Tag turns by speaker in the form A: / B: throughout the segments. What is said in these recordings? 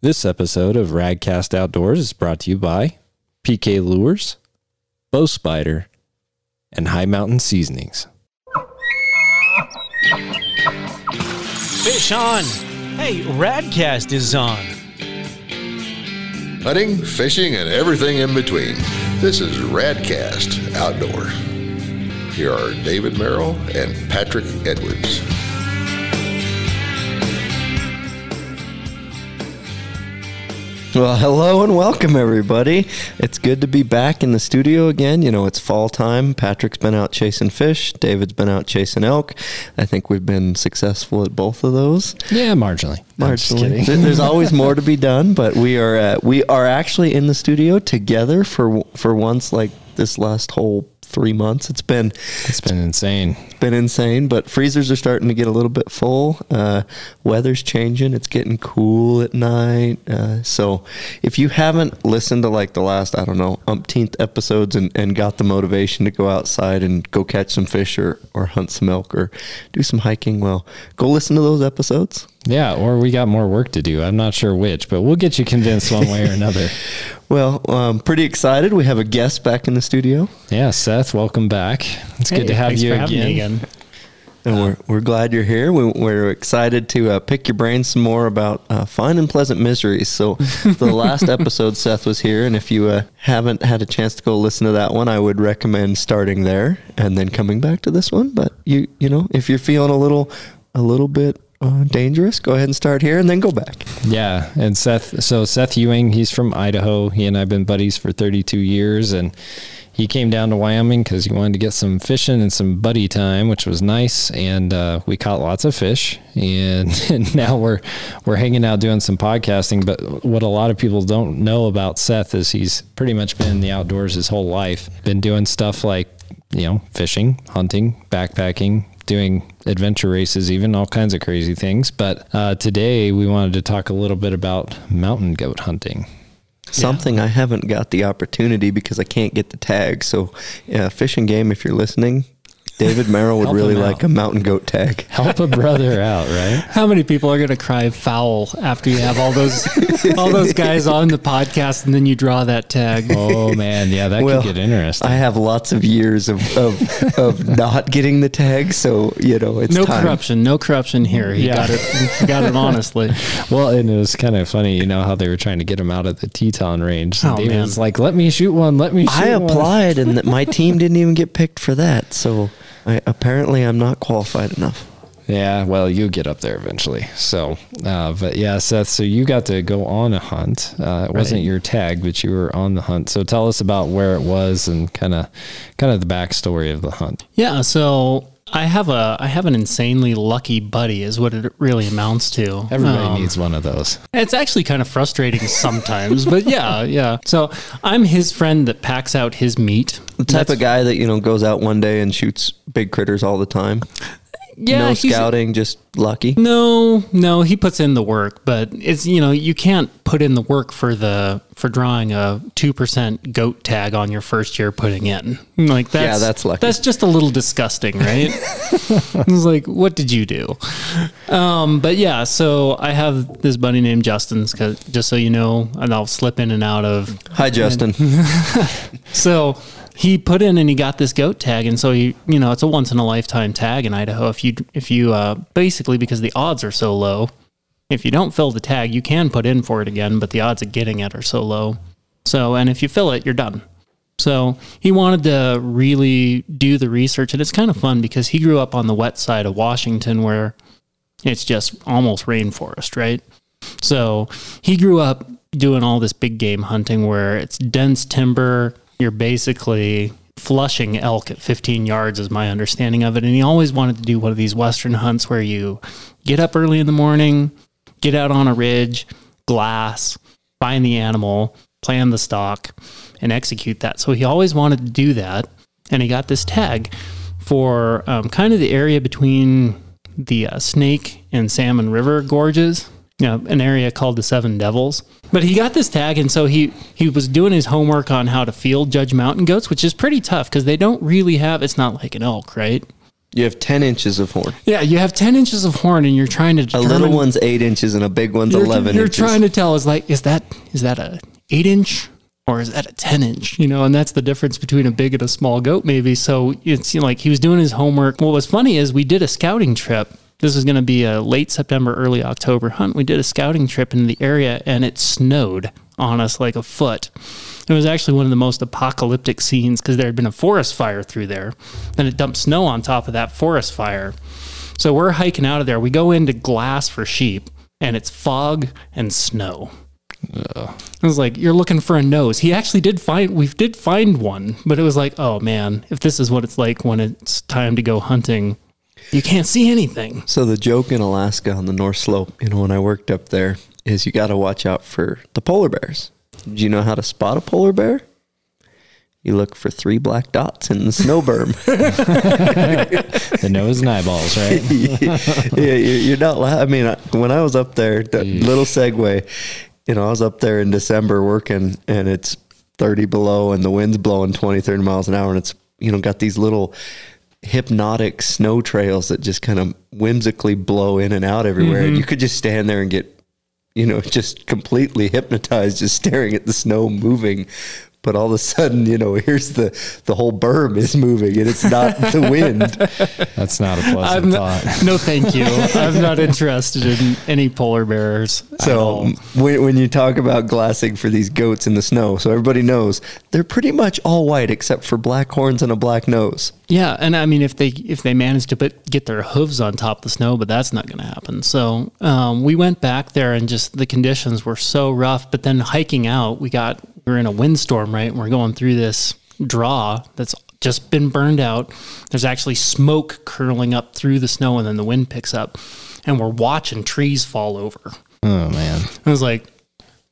A: This episode of Radcast Outdoors is brought to you by PK Lures, Bow Spider, and Hi Mountain Seasonings.
B: Fish on! Hey, Radcast is on.
C: hunting, fishing, and everything in between. This is Radcast Outdoors. Here are David Merrill and Patrick Edwards.
D: Well, hello and welcome, everybody. It's good to be back in the studio again. You know, it's fall time. Patrick's been out chasing fish. David's been out chasing elk. I think we've been successful at both of those.
A: Yeah, marginally.
D: Marginally.
A: kidding.
D: There's always more to be done, but we are uh, we are actually in the studio together for for once. Like this last whole three months, it's been
A: It's been insane.
D: been insane, but freezers are starting to get a little bit full. Uh, weather's changing; it's getting cool at night. Uh, so, if you haven't listened to like the last, I don't know, umpteenth episodes and, and got the motivation to go outside and go catch some fish or, or hunt some elk or do some hiking, well, go listen to those episodes.
A: Yeah, or we got more work to do. I'm not sure which, but we'll get you convinced one way or another.
D: Well, um, pretty excited. We have a guest back in the studio,
A: Yeah, Seth, welcome back. It's good to have
B: thanks
A: you
B: for having
A: again.
B: me again.
D: and we're we're glad you're here. We, we're excited to uh, pick your brain some more about uh, fine and pleasant miseries. So, the last episode, Seth was here, and if you uh, haven't had a chance to go listen to that one, I would recommend starting there and then coming back to this one. But you you know, if you're feeling a little a little bit uh, dangerous, go ahead and start here and then go back.
A: Yeah, and Seth. So Seth Ewing, he's from Idaho. He and I've been buddies for 32 years, and he came down to Wyoming because he wanted to get some fishing and some buddy time, which was nice. And uh, we caught lots of fish, and, and now we're we're hanging out doing some podcasting. But what a lot of people don't know about Seth is he's pretty much been in the outdoors his whole life. Been doing stuff like you know fishing, hunting, backpacking, doing adventure races, even all kinds of crazy things. But uh, today we wanted to talk a little bit about mountain goat hunting.
D: Something I haven't got the opportunity because I can't get the tag. So, yeah, fishing game, if you're listening, David Merrill would really like a mountain goat tag.
A: Help a brother out, right?
B: How many people are going to cry foul after you have all those all those guys on the podcast and then you draw that tag?
A: Oh man, yeah, that
D: Well,
A: could get interesting.
D: I have lots of years of, of, of not getting the tag, so you know it's
B: no
D: time.
B: corruption, no corruption here. He
A: Yeah.
B: got it. He got it honestly.
A: well, and it was kind of funny, you know how they were trying to get him out of the Teton range. And
B: Oh,
A: David
B: man.
A: was like, "Let me shoot one. Let me shoot
D: I
A: one."
D: applied, and th- my team didn't even get picked for that. So I, apparently, I'm not qualified enough.
A: Yeah, well, you get up there eventually. So, uh, but yeah, Seth. So you got to go on a hunt. Uh, it wasn't
B: Right.
A: your tag, but you were on the hunt. So tell us about where it was and kind of, kind of the backstory of the hunt.
B: Yeah, so I have a I have an insanely lucky buddy is what it really amounts to.
A: Everybody
B: Um,
A: needs one of those.
B: It's actually kind of frustrating sometimes, but yeah, yeah. So I'm his friend that packs out his meat.
D: The type of guy that you know goes out one day and shoots big critters all the time.
B: Yeah,
D: no scouting, just lucky.
B: No, no, he puts in the work, but it's you know you can't put in the work for the for drawing a two percent goat tag on your first year putting in. Like that's
D: Yeah, that's lucky.
B: That's just a little disgusting, right? it's like, what did you do? Um, but yeah, so I have this buddy named Justin, 'cause- just so you know, and I'll slip in and out of
D: Hi, Justin.
B: so he put in and he got this goat tag, and so he, you know, it's a once in a lifetime tag in Idaho. If you, if you, uh, basically because the odds are so low, if you don't fill the tag, you can put in for it again, but the odds of getting it are so low. So, and if you fill it, you're done. So he wanted to really do the research, and it's kind of fun because he grew up on the wet side of Washington, where it's just almost rainforest, right? So he grew up doing all this big game hunting where it's dense timber. You're basically flushing elk at 15 yards, is my understanding of it. And he always wanted to do one of these Western hunts where you get up early in the morning, get out on a ridge, glass, find the animal, plan the stalk and execute that. So he always wanted to do that. And he got this tag for um, kind of the area between the uh, Snake and Salmon River gorges, you know, an area called the Seven Devils. But he got this tag, and so he he was doing his homework on how to field judge mountain goats, which is pretty tough because they don't really have. It's not like an elk, right?
D: You have 10 inches of horn.
B: Yeah, you have 10 inches of horn and you're trying to
D: A little one's eight inches and a big one's
B: you're,
D: 11
B: You're
D: inches.
B: trying to tell is like, is that is that a 8 inch or is that a 10 inch? You know, and that's the difference between a big and a small goat, maybe. So it's like he was doing his homework. What was funny is we did a scouting trip. This was going to be a late September, early October hunt. We did a scouting trip into the area and it snowed on us like a foot. It was actually one of the most apocalyptic scenes because there had been a forest fire through there. and it dumped snow on top of that forest fire. So we're hiking out of there. We go into glass for sheep, and it's fog and snow. I was like, "You're looking for a nose." He actually did find. We did find one, but it was like, "Oh man, if this is what it's like when it's time to go hunting, you can't see anything."
D: So the joke in Alaska on the North Slope, you know, when I worked up there, is you got to watch out for the polar bears. Do you know how to spot a polar bear? You look for three black dots in the snow berm.
A: The nose and eyeballs, right?
D: yeah, you- you're not. La- I mean, when I was up there, that little segue. You know, I was up there in December working, and it's 30 below, and the wind's blowing 20, 30 miles an hour, and it's you know got these little hypnotic snow trails that just kind of whimsically blow in and out everywhere. And mm-hmm. you could just stand there and get, you know, just completely hypnotized, just staring at the snow moving. But all of a sudden, you know, here's the the whole berm is moving, and it's not the wind.
A: That's not a pleasant
B: I'm not,
A: thought.
B: no, thank you. I'm not interested in any polar bears. at
D: So
B: all.
D: when, when you talk about glassing for these goats in the snow, so everybody knows they're pretty much all white except for black horns and a black nose.
B: Yeah, and I mean, if they if they manage to put get their hooves on top of the snow, but that's not going to happen. So um, we went back there, and just the conditions were so rough. But then hiking out, we got we were in a windstorm, right? And we're going through this draw that's just been burned out. There's actually smoke curling up through the snow, and then the wind picks up, and we're watching trees fall over.
A: Oh man.
B: I was like,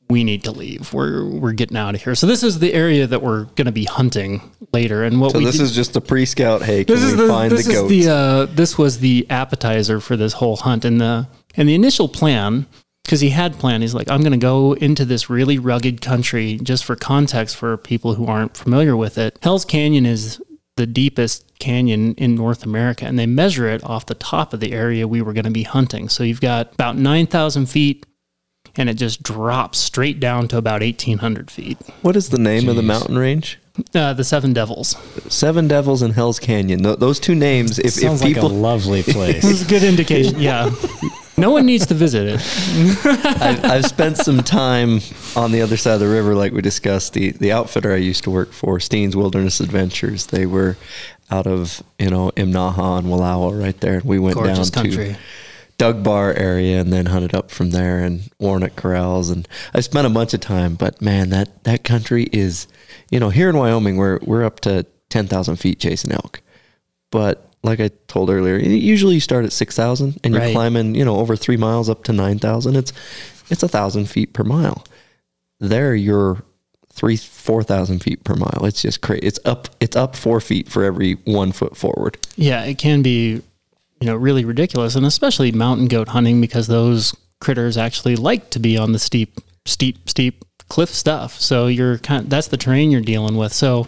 B: we need to leave. We're we're getting out of here. So this is the area that we're going to be hunting later. And what
D: So
B: we
D: this
B: did-
D: is just the pre-scout. Hey, can
B: this
D: we
B: is the
D: find
B: this
D: the
B: is the uh, this was the appetizer for this whole hunt and the and the initial plan because he had planned he's like i'm going to go into this really rugged country just for context for people who aren't familiar with it hell's canyon is the deepest canyon in north america and they measure it off the top of the area we were going to be hunting so you've got about 9000 feet and it just drops straight down to about 1800 feet
D: what is the name of the mountain range?
B: uh, the seven devils
D: Seven Devils and Hell's Canyon. Th- those two names. If,
A: Sounds
D: if people,
A: like a lovely place.
B: it's a good indication yeah no one needs to visit it
D: I've, I've spent some time on the other side of the river, like we discussed. The the outfitter I used to work for, Steen's Wilderness Adventures. They were out of you know Imnaha and Wallowa right there. And we went
B: Gorgeous
D: down
B: country.
D: to Dug Bar area and then hunted up from there and Warnock Corrals and I spent a bunch of time. But man, that that country is, you know, here in Wyoming we're we're up to ten thousand feet chasing elk, but like I told earlier, usually you start at six thousand and you're
B: Right.
D: climbing, you know, over three miles up to nine thousand. It's it's a thousand feet per mile. There you're three four thousand feet per mile. It's just crazy. It's up it's up four feet for every one foot forward.
B: Yeah, it can be, you know, really ridiculous, and especially mountain goat hunting because those critters actually like to be on the steep, steep, steep cliff stuff. So you're kind of, that's the terrain you're dealing with. So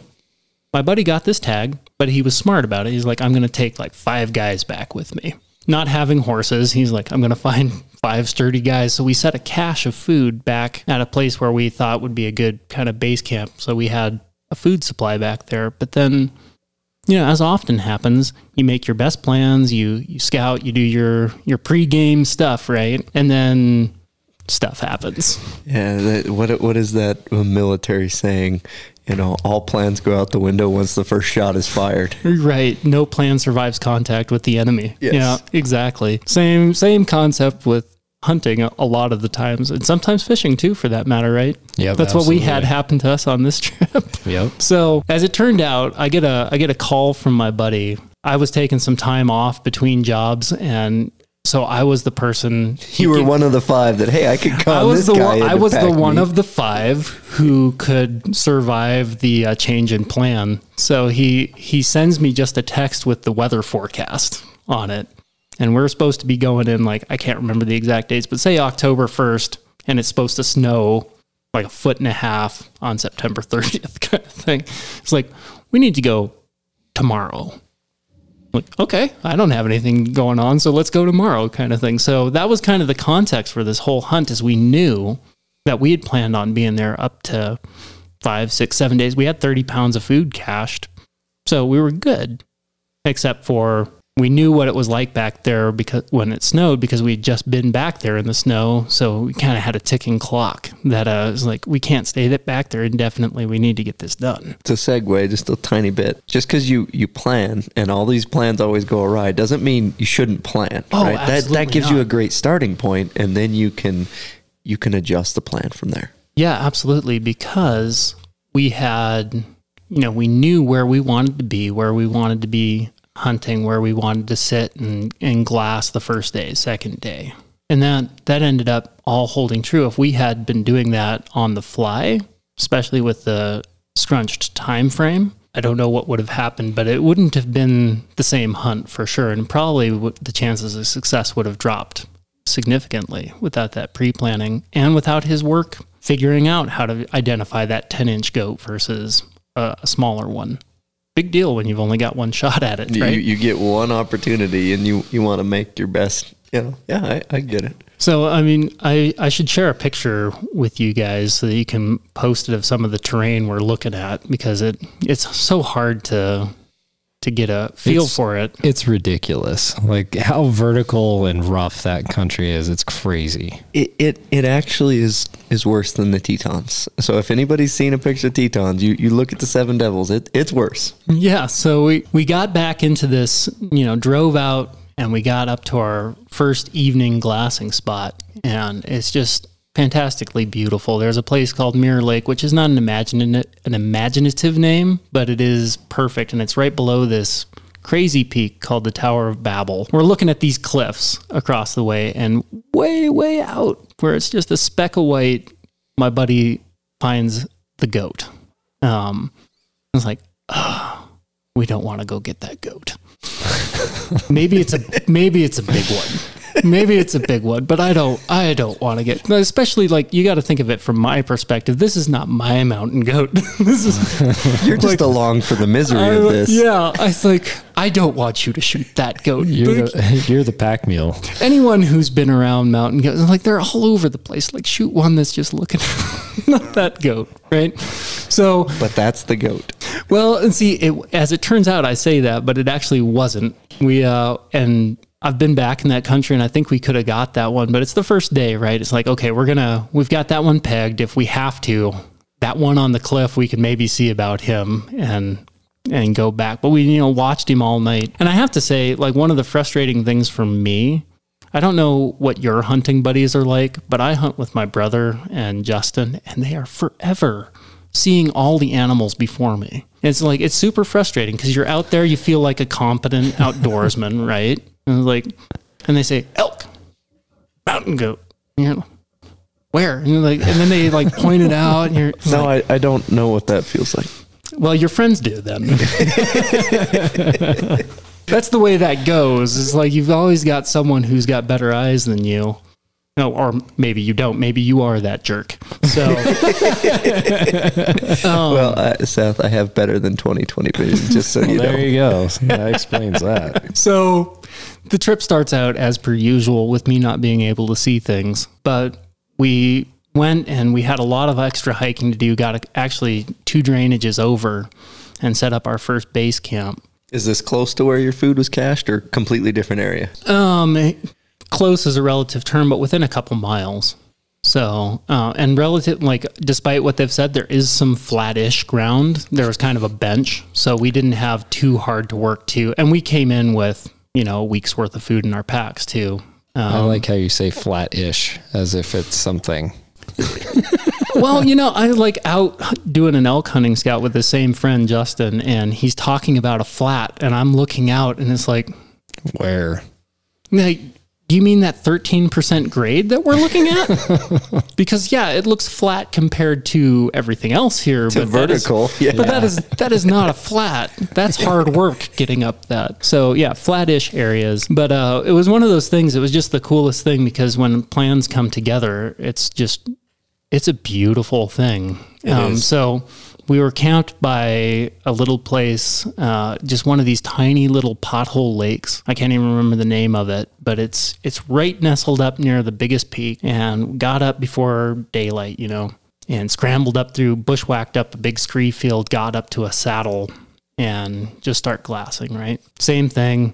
B: my buddy got this tag, but he was smart about it. He's like, I'm going to take like five guys back with me. Not having horses, he's like, I'm going to find five sturdy guys. So we set a cache of food back at a place where we thought would be a good kind of base camp. So we had a food supply back there. But then you know, as often happens, you make your best plans, you you scout, you do your your pregame stuff, right? And then stuff happens.
D: Yeah, that, what what is that military saying? You know, all plans go out the window once the first shot is fired.
B: Right. No plan survives contact with the enemy.
D: Yes.
B: Yeah, exactly. Same same concept with hunting a, a lot of the times and sometimes fishing too for that matter, right?
A: Yep,
B: That's what we had happen to us on this trip.
A: Yep.
B: So as it turned out, I get a I get a call from my buddy. I was taking some time off between jobs and so I was the person
D: You were one of the five that hey, I could
B: I
D: call
B: was
D: this
B: the
D: guy.
B: one, I was the one
D: me.
B: of the five who could survive the uh, change in plan. So he he sends me just a text with the weather forecast on it, and we're supposed to be going in like I can't remember the exact dates, but say October first, and it's supposed to snow like a foot and a half on September thirtieth, kind of thing. It's like we need to go tomorrow. Like, okay, I don't have anything going on, so let's go tomorrow, kind of thing. So that was kind of the context for this whole hunt, is we knew that we had planned on being there up to five, six, seven days. We had 30 pounds of food cached. So we were good, except for we knew what it was like back there because when it snowed because we'd just been back there in the snow so we kind of had a ticking clock that uh, was like we can't stay that back there indefinitely we need to get this done
D: It's a segue, just a tiny bit. Just because you you plan and all these plans always go awry doesn't mean you shouldn't plan.
B: Oh,
D: right? That that gives you a great starting point, and then you can you can adjust the plan from there.
B: Yeah, absolutely. Because we had, you know, we knew where we wanted to be, where we wanted to be hunting, where we wanted to sit and, and glass the first day, second day. And that, that ended up all holding true. If we had been doing that on the fly, especially with the scrunched time frame, I don't know what would have happened, but it wouldn't have been the same hunt for sure. And probably the chances of success would have dropped significantly without that pre planning and without his work figuring out how to identify that 10 inch goat versus a, a smaller one. Big deal when you've only got one shot at it,
D: You,
B: right?
D: you get one opportunity, and you you want to make your best. You know, yeah, I, I get it.
B: So, I mean, I, I should share a picture with you guys so that you can post it of some of the terrain we're looking at because it it's so hard to to get a feel
A: It's-
B: for it.
A: It's ridiculous. Like how vertical and rough that country is. It's crazy.
D: It, it it actually is is worse than the Tetons. So if anybody's seen a picture of Tetons, you, you look at the Seven Devils. It it's worse.
B: Yeah, so we we got back into this, you know, drove out and we got up to our first evening glassing spot and it's just fantastically beautiful. There's a place called Mirror Lake, which is not an imaginative an imaginative name, but it is perfect and it's right below this crazy peak called the Tower of Babel. We're looking at these cliffs across the way and way way out where it's just a speck of white my buddy finds the goat. Um I was like, we don't want to go get that goat. maybe it's a maybe it's a big one. Maybe it's a big one, but I don't I don't want to get especially like you got to think of it from my perspective. This is not my mountain goat. this is
D: You're just along for the misery
B: I-
D: of this.
B: yeah, I think I don't want you to shoot that goat.
A: You're the, you're the pack mule.
B: Anyone who's been around mountain goats, like they're all over the place. Like shoot one that's just looking not that goat, right? So
D: But that's the goat.
B: Well, and see, it, as it turns out, I say that, but it actually wasn't. We uh, and I've been back in that country, and I think we could have got that one, but it's the first day, right? It's like, okay, we're gonna, we've got that one pegged. If we have to, that one on the cliff, we could maybe see about him and and go back. But we, you know, watched him all night, and I have to say, like one of the frustrating things for me. I don't know what your hunting buddies are like, but I hunt with my brother and Justin, and they are forever seeing all the animals before me. It's like it's super frustrating because you're out there, you feel like a competent outdoorsman, right? And like, and they say elk, mountain goat, you know, where? And, you're like, and then they like point it out, and you're
D: No,
B: like,
D: I, I don't know what that feels like.
B: well, your friends do then. That's the way that goes. It's like you've always got someone who's got better eyes than you. No, or maybe you don't. Maybe you are that jerk. So
D: well, uh, Seth, I have better than 2020 vision, just so
A: Well,
D: you know.
A: there you go. That explains that.
B: So the trip starts out as per usual with me not being able to see things, but we went and we had a lot of extra hiking to do. Got actually two drainages over and set up our first base camp.
D: Is this close to where your food was cached or completely different area?
B: Um, close is a relative term, but within a couple miles. So, uh, and relative, like, despite what they've said, there is some flattish ground. There was kind of a bench, so we didn't have too hard to work to. And we came in with, you know, a week's worth of food in our packs too. Um,
A: I like how you say flat-ish as if it's something.
B: well, you know, I like out doing an elk hunting scout with the same friend Justin, and he's talking about a flat, and I'm looking out, and it's like,
A: Where
B: like, do you mean that 13% grade that we're looking at? because yeah, it looks flat compared to everything else here,
D: To
B: but that is-
D: vertical. yeah.
B: but that is that is not a flat. That's hard work getting up that. So yeah, flattish areas. But uh, it was one of those things. It was just the coolest thing because when plans come together, it's just it's a beautiful thing. Um,
D: is.
B: so we were camped by a little place, uh, just one of these tiny little pothole lakes. I can't even remember the name of it, but it's it's right nestled up near the biggest peak, and got up before daylight, you know, and scrambled up through, bushwhacked up a big scree field, got up to a saddle, and just start glassing. Right, same thing.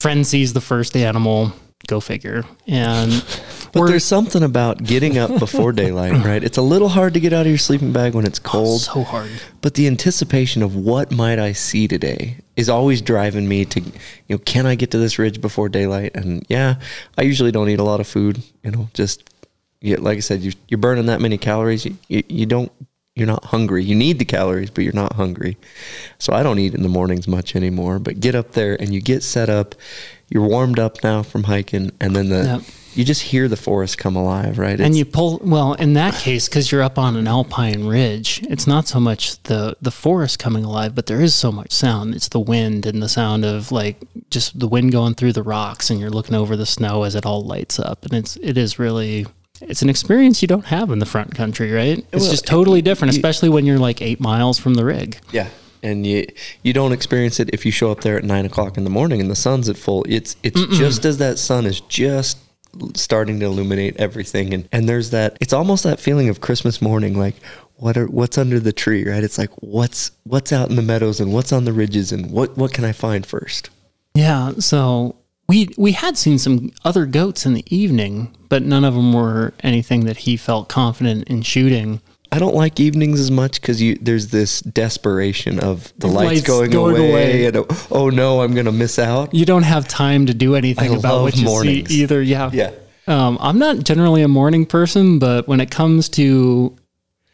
B: Friend sees the first animal. Go figure. And
D: But there's something about getting up before daylight, right? It's a little hard to get out of your sleeping bag when it's oh, cold.
B: so hard.
D: But the anticipation of what might I see today is always driving me to, you know, can I get to this ridge before daylight? And yeah, I usually don't eat a lot of food. You know, just you, like I said, you, you're burning that many calories. You, you, you don't, you're not hungry. You need the calories, but you're not hungry. So I don't eat in the mornings much anymore. But get up there and you get set up. You're warmed up now from hiking, and then the
B: Yep.
D: you just hear the forest come alive, right?
B: and you pull well in that case because you're up on an alpine ridge it's not so much the the forest coming alive but there is so much sound it's the wind and the sound of like just the wind going through the rocks and you're looking over the snow as it all lights up and it's it is really it's an experience you don't have in the front country right it's
D: Well,
B: just totally different
D: you-
B: especially when you're like eight miles from the rig
D: Yeah, and you you don't experience it if you show up there at nine o'clock in the morning and the sun's at full. It's it's just as that sun is just starting to illuminate everything, and and there's that. It's almost that feeling of Christmas morning, like what are what's under the tree, right? It's like what's what's out in the meadows and what's on the ridges and what what can I find first?
B: Yeah, so we we had seen some other goats in the evening, but none of them were anything that he felt confident in shooting.
D: I don't like evenings as much because you there's this desperation of the lights,
B: Lights
D: going,
B: going
D: away,
B: away.
D: and oh, no, I'm gonna miss out.
B: You don't have time to do anything
D: I
B: about what you
D: mornings.
B: see either. Yeah,
D: Yeah.
B: Um, I'm not generally a morning person, but when it comes to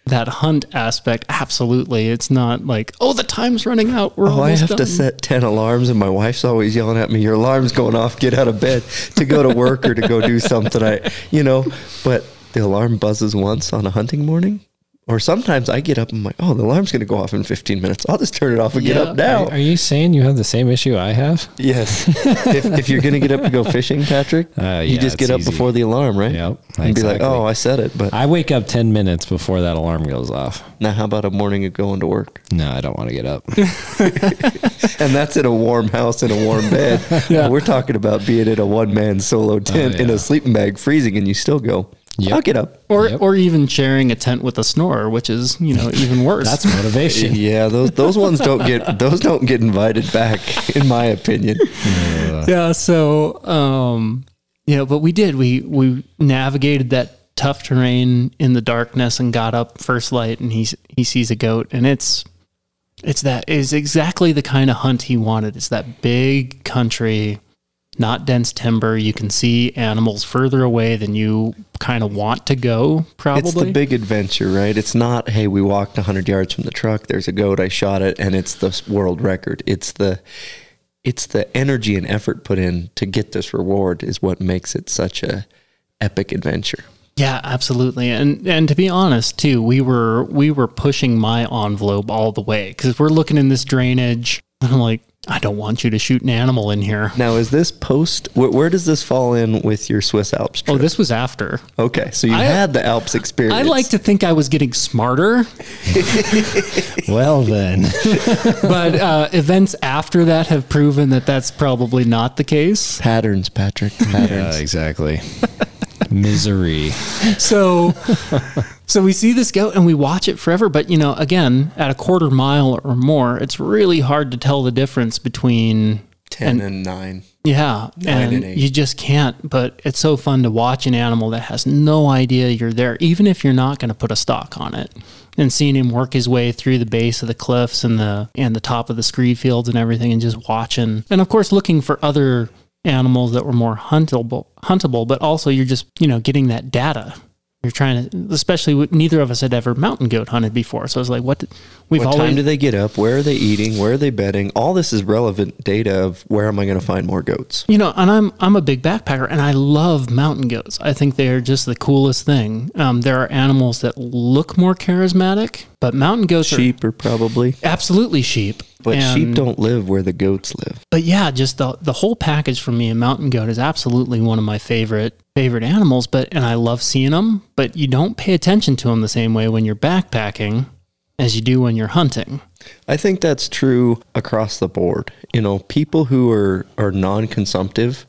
B: that hunt aspect, absolutely, it's not like oh the time's running out. We're
D: Oh, I have
B: done.
D: to set 10 alarms, and my wife's always yelling at me, Your alarm's going off. Get out of bed to go to work or to go do something. I, you know, but the alarm buzzes once on a hunting morning. Or sometimes I get up and I'm like, Oh, the alarm's going to go off in 15 minutes. I'll just turn it off and get up now.
A: Are, are you saying you have the same issue I have?
D: yes. if, if you're going to get up to go fishing, Patrick,
A: Uh,
D: you just get up
A: easy.
D: before the alarm, right?
A: Yep,
D: And be like. Oh, I said it. But
A: I wake up 10 minutes before that alarm goes off.
D: now, how about a morning of going to work?
A: No, I don't want to get up.
D: And that's in a warm house in a warm bed.
B: Yeah.
D: We're talking about being in a one man solo tent in
A: yeah.
D: a sleeping bag, freezing, and you still go,
A: Yep.
D: I'll get up.
B: or
A: Yep.
B: or even sharing a tent with a snorer, which is you know even worse.
A: That's motivation.
D: Yeah, those those ones don't get those don't get invited back, in my opinion.
B: yeah so um you know but we did we we navigated that tough terrain in the darkness and got up first light and he's he sees a goat and it's it's that is exactly the kind of hunt he wanted it's that big country not dense timber you can see animals further away than you kind of want to go probably
D: It's the big adventure, right? It's not, hey, we walked 100 yards from the truck. There's a goat. I shot it, and it's the world record. It's the it's the energy and effort put in to get this reward is what makes it such a epic adventure.
B: Yeah, absolutely. And and to be honest too, we were we were pushing my envelope all the way cuz we're looking in this drainage. I'm like, I don't want you to shoot an animal in here.
D: Now, is this post? Where, where does this fall in with your Swiss Alps
B: Oh, this was after.
D: okay, so you
B: I-
D: had the Alps experience.
B: I like to think I was getting smarter,
A: well, then.
B: but uh, events after that have proven that that's probably not the case.
D: patterns, Patrick. Patterns.
A: yeah,
D: Patterns.
A: exactly. Misery.
B: So, so we see this goat and we watch it forever. But you know, again, at a quarter mile or more, it's really hard to tell the difference between
D: Ten and nine.
B: Yeah, and,
D: and eight.
B: you just can't. But it's so fun to watch an animal that has no idea you're there, even if you're not going to put a stalk on it. And seeing him work his way through the base of the cliffs and the and the top of the scree fields and everything, and just watching, and of course looking for other animals that were more huntable, huntable. But also, you're just you know getting that data. You're trying to, especially with, neither of us had ever mountain goat hunted before, so I was like, what? did- We've
D: What
B: always
D: time do they get up? Where are they eating? Where are they bedding? All this is relevant data of where am I going to find more goats?
B: You know, and I'm I'm a big backpacker, and I love mountain goats. I think they are just the coolest thing. Um, there are animals that look more charismatic, but mountain goats
D: Sheep are probably,
B: absolutely sheep.
D: but
B: And-
D: sheep don't live where the goats live.
B: But yeah, just the the whole package for me. A mountain goat is absolutely one of my favorite favorite animals. But and I love seeing them. But you don't pay attention to them the same way when you're backpacking. as you do when you're hunting.
D: I think that's true across the board. You know, people who are are non-consumptive,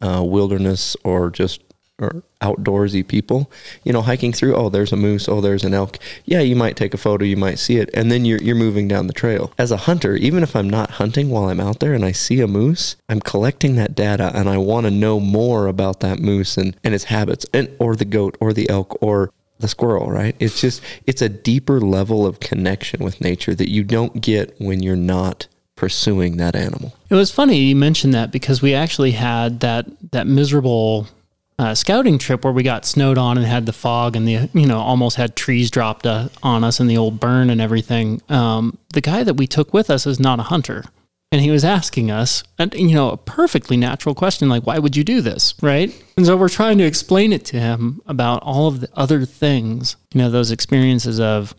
D: uh, wilderness or just or outdoorsy people, you know, hiking through. Oh, there's a moose. Oh, there's an elk. Yeah, you might take a photo. You might see it, and then you're you're moving down the trail. As a hunter, even if I'm not hunting while I'm out there and I see a moose, I'm collecting that data and I want to know more about that moose and and its habits, and or the goat or the elk or the squirrel, right? It's just it's a deeper level of connection with nature that you don't get when you're not pursuing that animal.
B: It was funny you mentioned that because we actually had that that miserable uh, scouting trip where we got snowed on and had the fog and the you know almost had trees dropped uh, on us and the old burn and everything. Um, the guy that we took with us is not a hunter, and he was asking us, and you know, a perfectly natural question like, "Why would you do this?" Right? And so we're trying to explain it to him about all of the other things, you know, those experiences of,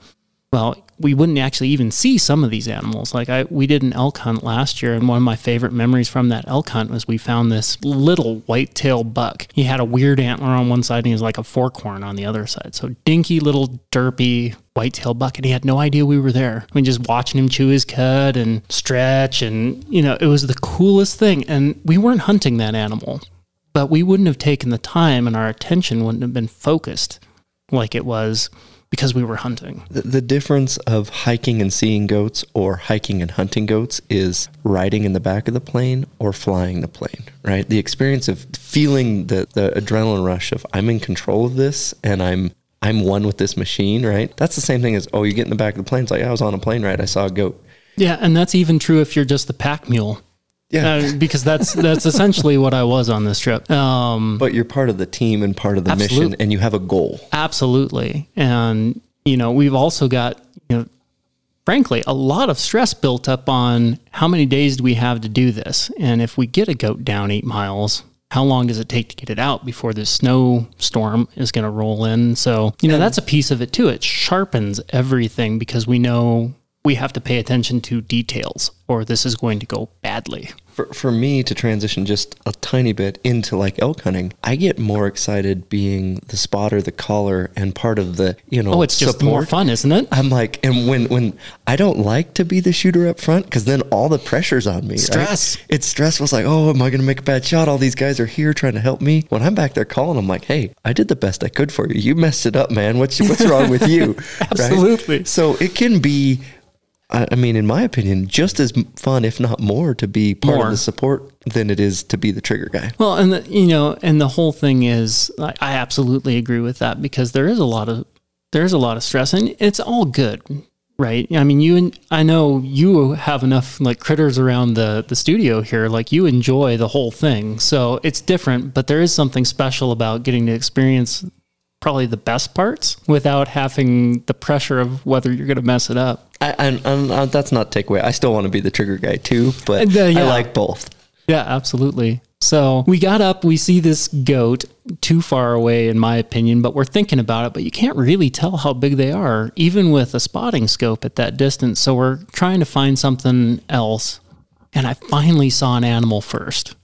B: well, we wouldn't actually even see some of these animals. Like I, we did an elk hunt last year, and one of my favorite memories from that elk hunt was we found this little white-tail buck. He had a weird antler on one side, and he was like a forkhorn on the other side. So dinky little derpy white-tail buck, and he had no idea we were there. I mean, just watching him chew his cud and stretch, and you know, it was the coolest thing. And we weren't hunting that animal, but we wouldn't have taken the time, and our attention wouldn't have been focused like it was because we were hunting.
D: The, the difference of hiking and seeing goats or hiking and hunting goats is riding in the back of the plane or flying the plane, right? The experience of feeling the, the adrenaline rush of I'm in control of this and I'm I'm one with this machine, right? That's the same thing as oh, you get in the back of the plane. It's like I was on a plane ride, I saw a goat.
B: Yeah, and that's even true if you're just the pack mule.
D: Yeah.
B: Uh, because that's that's essentially what I was on this trip. Um,
D: but you're part of the team and part of the mission and you have a goal.
B: absolutely, and you know we've also got you know, frankly, a lot of stress built up on how many days do we have to do this, and if we get a goat down eight miles. How long does it take to get it out before the snowstorm is going to roll in? So, you know, that's a piece of it too. It sharpens everything because we know we have to pay attention to details or this is going to go badly.
D: For, for me to transition just a tiny bit into like elk hunting, I get more excited being the spotter, the caller, and part of the you know.
B: Oh, it's just more fun, isn't it?
D: I'm like, and when when I don't like to be the shooter up front because then all the pressure's on me. right?
B: Stress.
D: It's stressful. It's like, oh, am I going to make a bad shot? All these guys are here trying to help me. When I'm back there calling, I'm like, hey, I did the best I could for you. You messed it up, man. What's what's wrong with you? Right?
B: Absolutely.
D: So it can be. I I mean, in my opinion, just as fun, if not more, to be part
B: More.
D: of the support than it is to be the trigger guy.
B: Well, and the, you know, and the whole thing is, I I absolutely agree with that because there is a lot of there's a lot of stress, and it's all good, right? I mean, you and I know you have enough like critters around the the studio here, like you enjoy the whole thing, so it's different. But there is something special about getting to experience probably the best parts without having the pressure of whether you're going to mess it up.
D: I, and, and uh, that's not takeaway. I still want to be the trigger guy too, but
B: Uh, yeah.
D: I like both.
B: Yeah, absolutely. So we got up, we see this goat too far away, in my opinion, but we're thinking about it, but you can't really tell how big they are, even with a spotting scope at that distance. So we're trying to find something else. And I finally saw an animal first.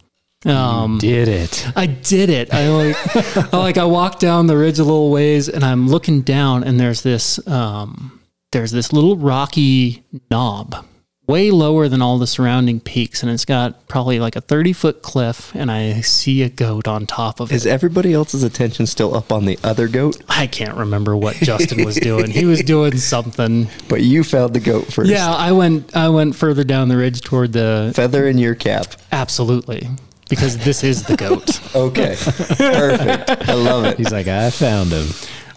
B: Um,
A: Did it?
B: I did it. I like, I like I walked down the ridge a little ways, and I'm looking down, and there's this, um, there's this little rocky knob, way lower than all the surrounding peaks, and it's got probably like a 30 foot cliff, and I see a goat on top of
D: Is
B: it.
D: everybody else's attention still up on the other goat?
B: I can't remember what Justin was doing. He was doing something.
D: But you found the goat first.
B: Yeah, I went, I went further down the ridge toward the
D: Feather in your cap.
B: absolutely because this is the goat.
D: Okay. Perfect. I love it.
A: He's like, I found him.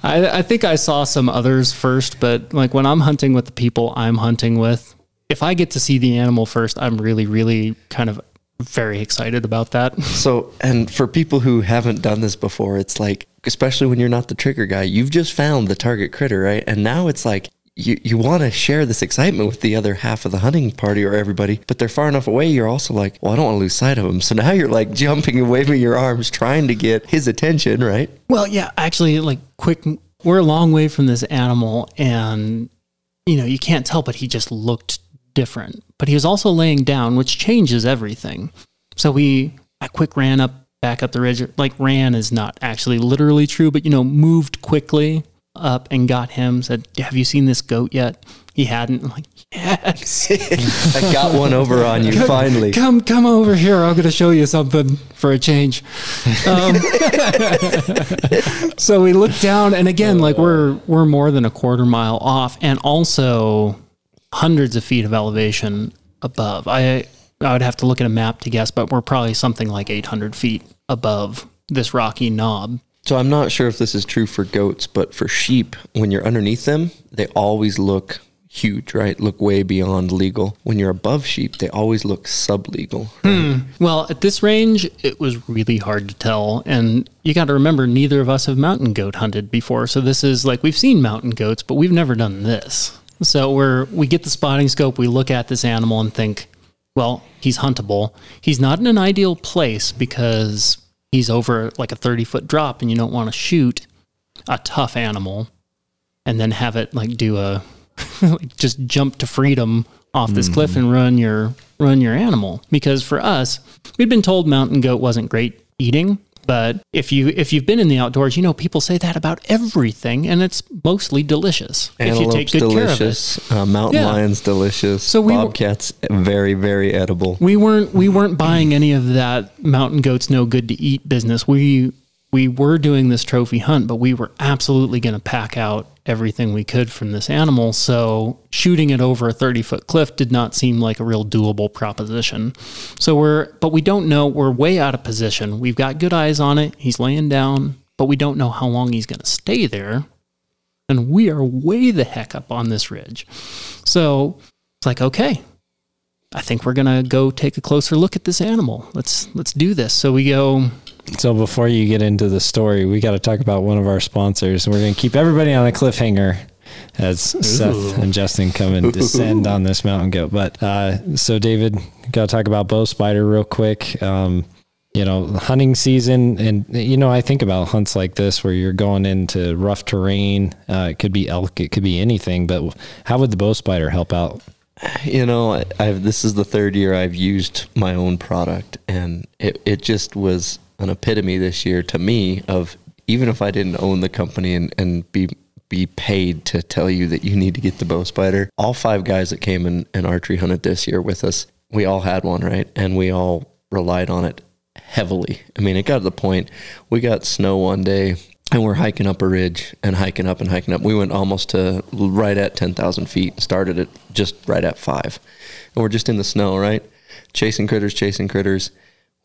B: I, I think I saw some others first, but like when I'm hunting with the people I'm hunting with, if I get to see the animal first, I'm really, really kind of very excited about that.
D: So, and for people who haven't done this before, it's like, especially when you're not the trigger guy, you've just found the target critter, right? And now it's like, you, you want to share this excitement with the other half of the hunting party or everybody, but they're far enough away. You're also like, well, I don't want to lose sight of them. So now you're like jumping and waving your arms, trying to get his attention, right?
B: Well, yeah, actually, like quick, we're a long way from this animal, and you know, you can't tell, but he just looked different. But he was also laying down, which changes everything. So we, I quick ran up, back up the ridge. Like ran is not actually literally true, but you know, moved quickly up and got him. Said, "Have you seen this goat yet?" He hadn't. I'm like, yes.
D: I got one over on you finally.
B: Come, come over here. I'm going to show you something for a change. Um, so we look down, and again, like we're we're more than a quarter mile off, and also hundreds of feet of elevation above. I I would have to look at a map to guess, but we're probably something like 800 feet above this rocky knob.
D: So I'm not sure if this is true for goats, but for sheep, when you're underneath them, they always look huge, right? Look way beyond legal. When you're above sheep, they always look sublegal. Right? Hmm.
B: Well, at this range, it was really hard to tell. And you got to remember, neither of us have mountain goat hunted before. So this is like we've seen mountain goats, but we've never done this. So we're we get the spotting scope, we look at this animal and think, well, he's huntable. He's not in an ideal place because he's over like a 30 foot drop and you don't want to shoot a tough animal and then have it like do a just jump to freedom off this cliff mm. and run your run your animal. Because for us we'd been told mountain goat wasn't great eating but if you if you've been in the outdoors you know people say that about everything and it's mostly delicious if you take
D: Antelope's
B: good
D: delicious. Uh, mountain
B: Yeah.
D: lions delicious.
B: So we
D: Bobcats very very edible.
B: we weren't we weren't buying any of that mountain goats no good to eat business. We we were doing this trophy hunt, but we were absolutely going to pack out everything we could from this animal. So shooting it over a 30 foot cliff did not seem like a real doable proposition. So we're but we don't know we're way out of position. We've got good eyes on it. He's laying down, but we don't know how long he's going to stay there. And we are way the heck up on this ridge. So it's like, okay, I think we're gonna go take a closer look at this animal. Let's let's do this. So we go.
A: So before you get into the story, we got to talk about one of our sponsors. We're going to keep everybody on a cliffhanger as Seth and Justin come and descend on this mountain goat. But uh, so David, got to talk about bow spider real quick. Um, you know, hunting season, and you know, I think about hunts like this where you're going into rough terrain. Uh, it could be elk, it could be anything. But how would the bow spider help out?
D: You know, I- I've this is the third year I've used my own product, and it it just was an epitome this year to me of even if I didn't own the company and and be be paid to tell you that you need to get the bow spider. All five guys that came and, and archery hunted this year with us, we all had one, right? And we all relied on it heavily. I mean, it got to the point we got snow one day and we're hiking up a ridge and hiking up and hiking up. We went almost to right at 10,000 feet, started at just right at five. And we're just in the snow, right? Chasing critters, chasing critters.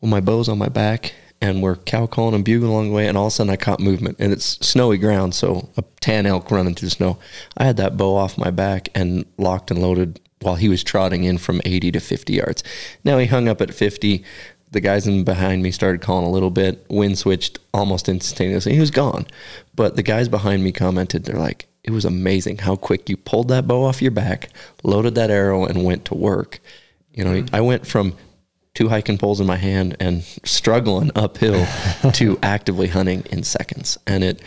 D: Well, my bow's on my back and we're cow calling and bugling along the way. And all of a sudden I caught movement and it's snowy ground. So a tan elk running through the snow. I had that bow off my back and locked and loaded while he was trotting in from 80 to 50 yards. Now he hung up at 50 the guys in behind me started calling a little bit. Wind switched almost instantaneously. He was gone. But the guys behind me commented, they're like, it was amazing how quick you pulled that bow off your back, loaded that arrow, and went to work. You know, mm-hmm. I went from two hiking poles in my hand and struggling uphill to actively hunting in seconds. And it,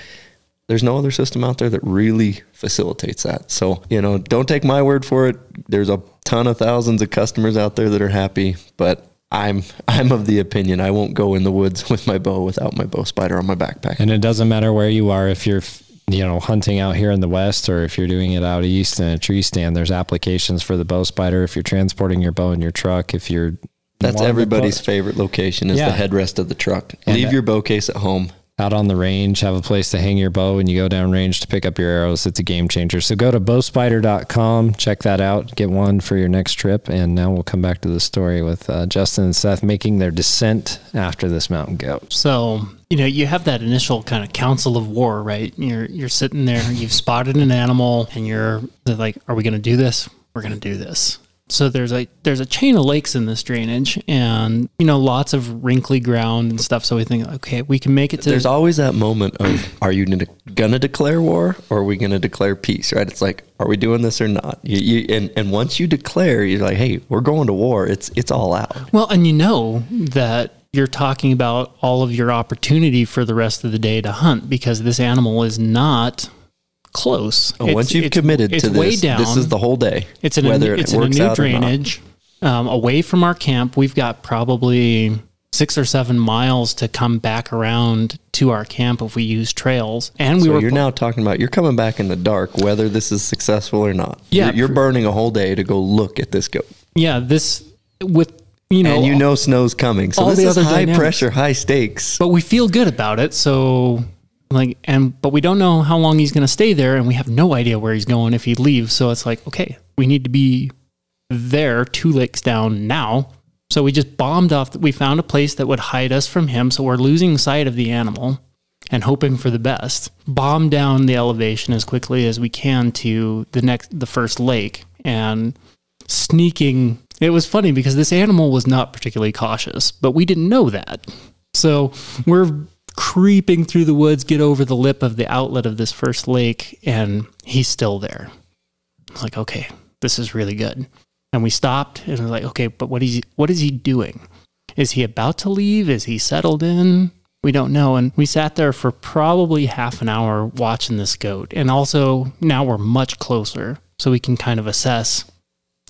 D: there's no other system out there that really facilitates that. So, you know, don't take my word for it. There's a ton of thousands of customers out there that are happy, but I'm I'm of the opinion I won't go in the woods with my bow without my bow spider on my backpack.
A: And it doesn't matter where you are, if you're, you know, hunting out here in the West or if you're doing it out east in a tree stand, there's applications for the bow spider. If you're transporting your bow in your truck, if you're.
D: That's everybody's
A: put-
D: favorite location is
A: Yeah.
D: the headrest of the truck.
A: And
D: Leave
A: that-
D: your bow case at home.
A: out on the range, have a place to hang your bow when you go down range to pick up your arrows. It's a game changer. So go to bowspider.com, check that out, get one for your next trip. And now we'll come back to the story with uh, Justin and Seth making their descent after this mountain goat.
B: So you know you have that initial kind of council of war, right? You're you're sitting there, you've spotted an animal, and you're they're like, "Are we going to do this? We're going to do this." So there's a there's a chain of lakes in this drainage, and you know lots of wrinkly ground and stuff. So we think, okay, we can make it to.
D: There's always that moment of are you gonna- gonna declare war or are we gonna declare peace? Right? It's like are we doing this or not? You, you and and once you declare, you're like, hey, we're going to war. It's it's all out.
B: Well, and you know that you're talking about all of your opportunity for the rest of the day to hunt because this animal is not close.
D: Oh, once you've committed to this,
B: down.
D: this is the whole day.
B: It's in a, it's
D: it
B: in a new
D: out or not.
B: drainage um, away from our camp. We've got probably six or seven miles to come back around to our camp if we use trails. And we
D: so
B: were
D: you're
B: pl-
D: now talking about you're coming back in the dark, whether this is successful or not.
B: Yeah,
D: you're, you're
B: pr-
D: burning a whole day to go look at this goat,
B: yeah, this with you know
D: and you know snow's coming. So this is high
B: dynamics.
D: pressure, high stakes.
B: but we feel good about it. So like and but we don't know how long he's going to stay there and we have no idea where he's going if he leaves. So it's like, okay, we need to be there two lakes down now. So we just bombed off we found a place that would hide us from him so we're losing sight of the animal and hoping for the best. Bomb down the elevation as quickly as we can to the next the first lake and sneaking it was funny because this animal was not particularly cautious, but we didn't know that. So we're creeping through the woods, get over the lip of the outlet of this first lake, and he's still there. It's like, okay, this is really good. And we stopped and was like, okay, but what is he, what is he doing? Is he about to leave? Is he settled in? We don't know. And we sat there for probably half an hour watching this goat. And also now we're much closer, so we can kind of assess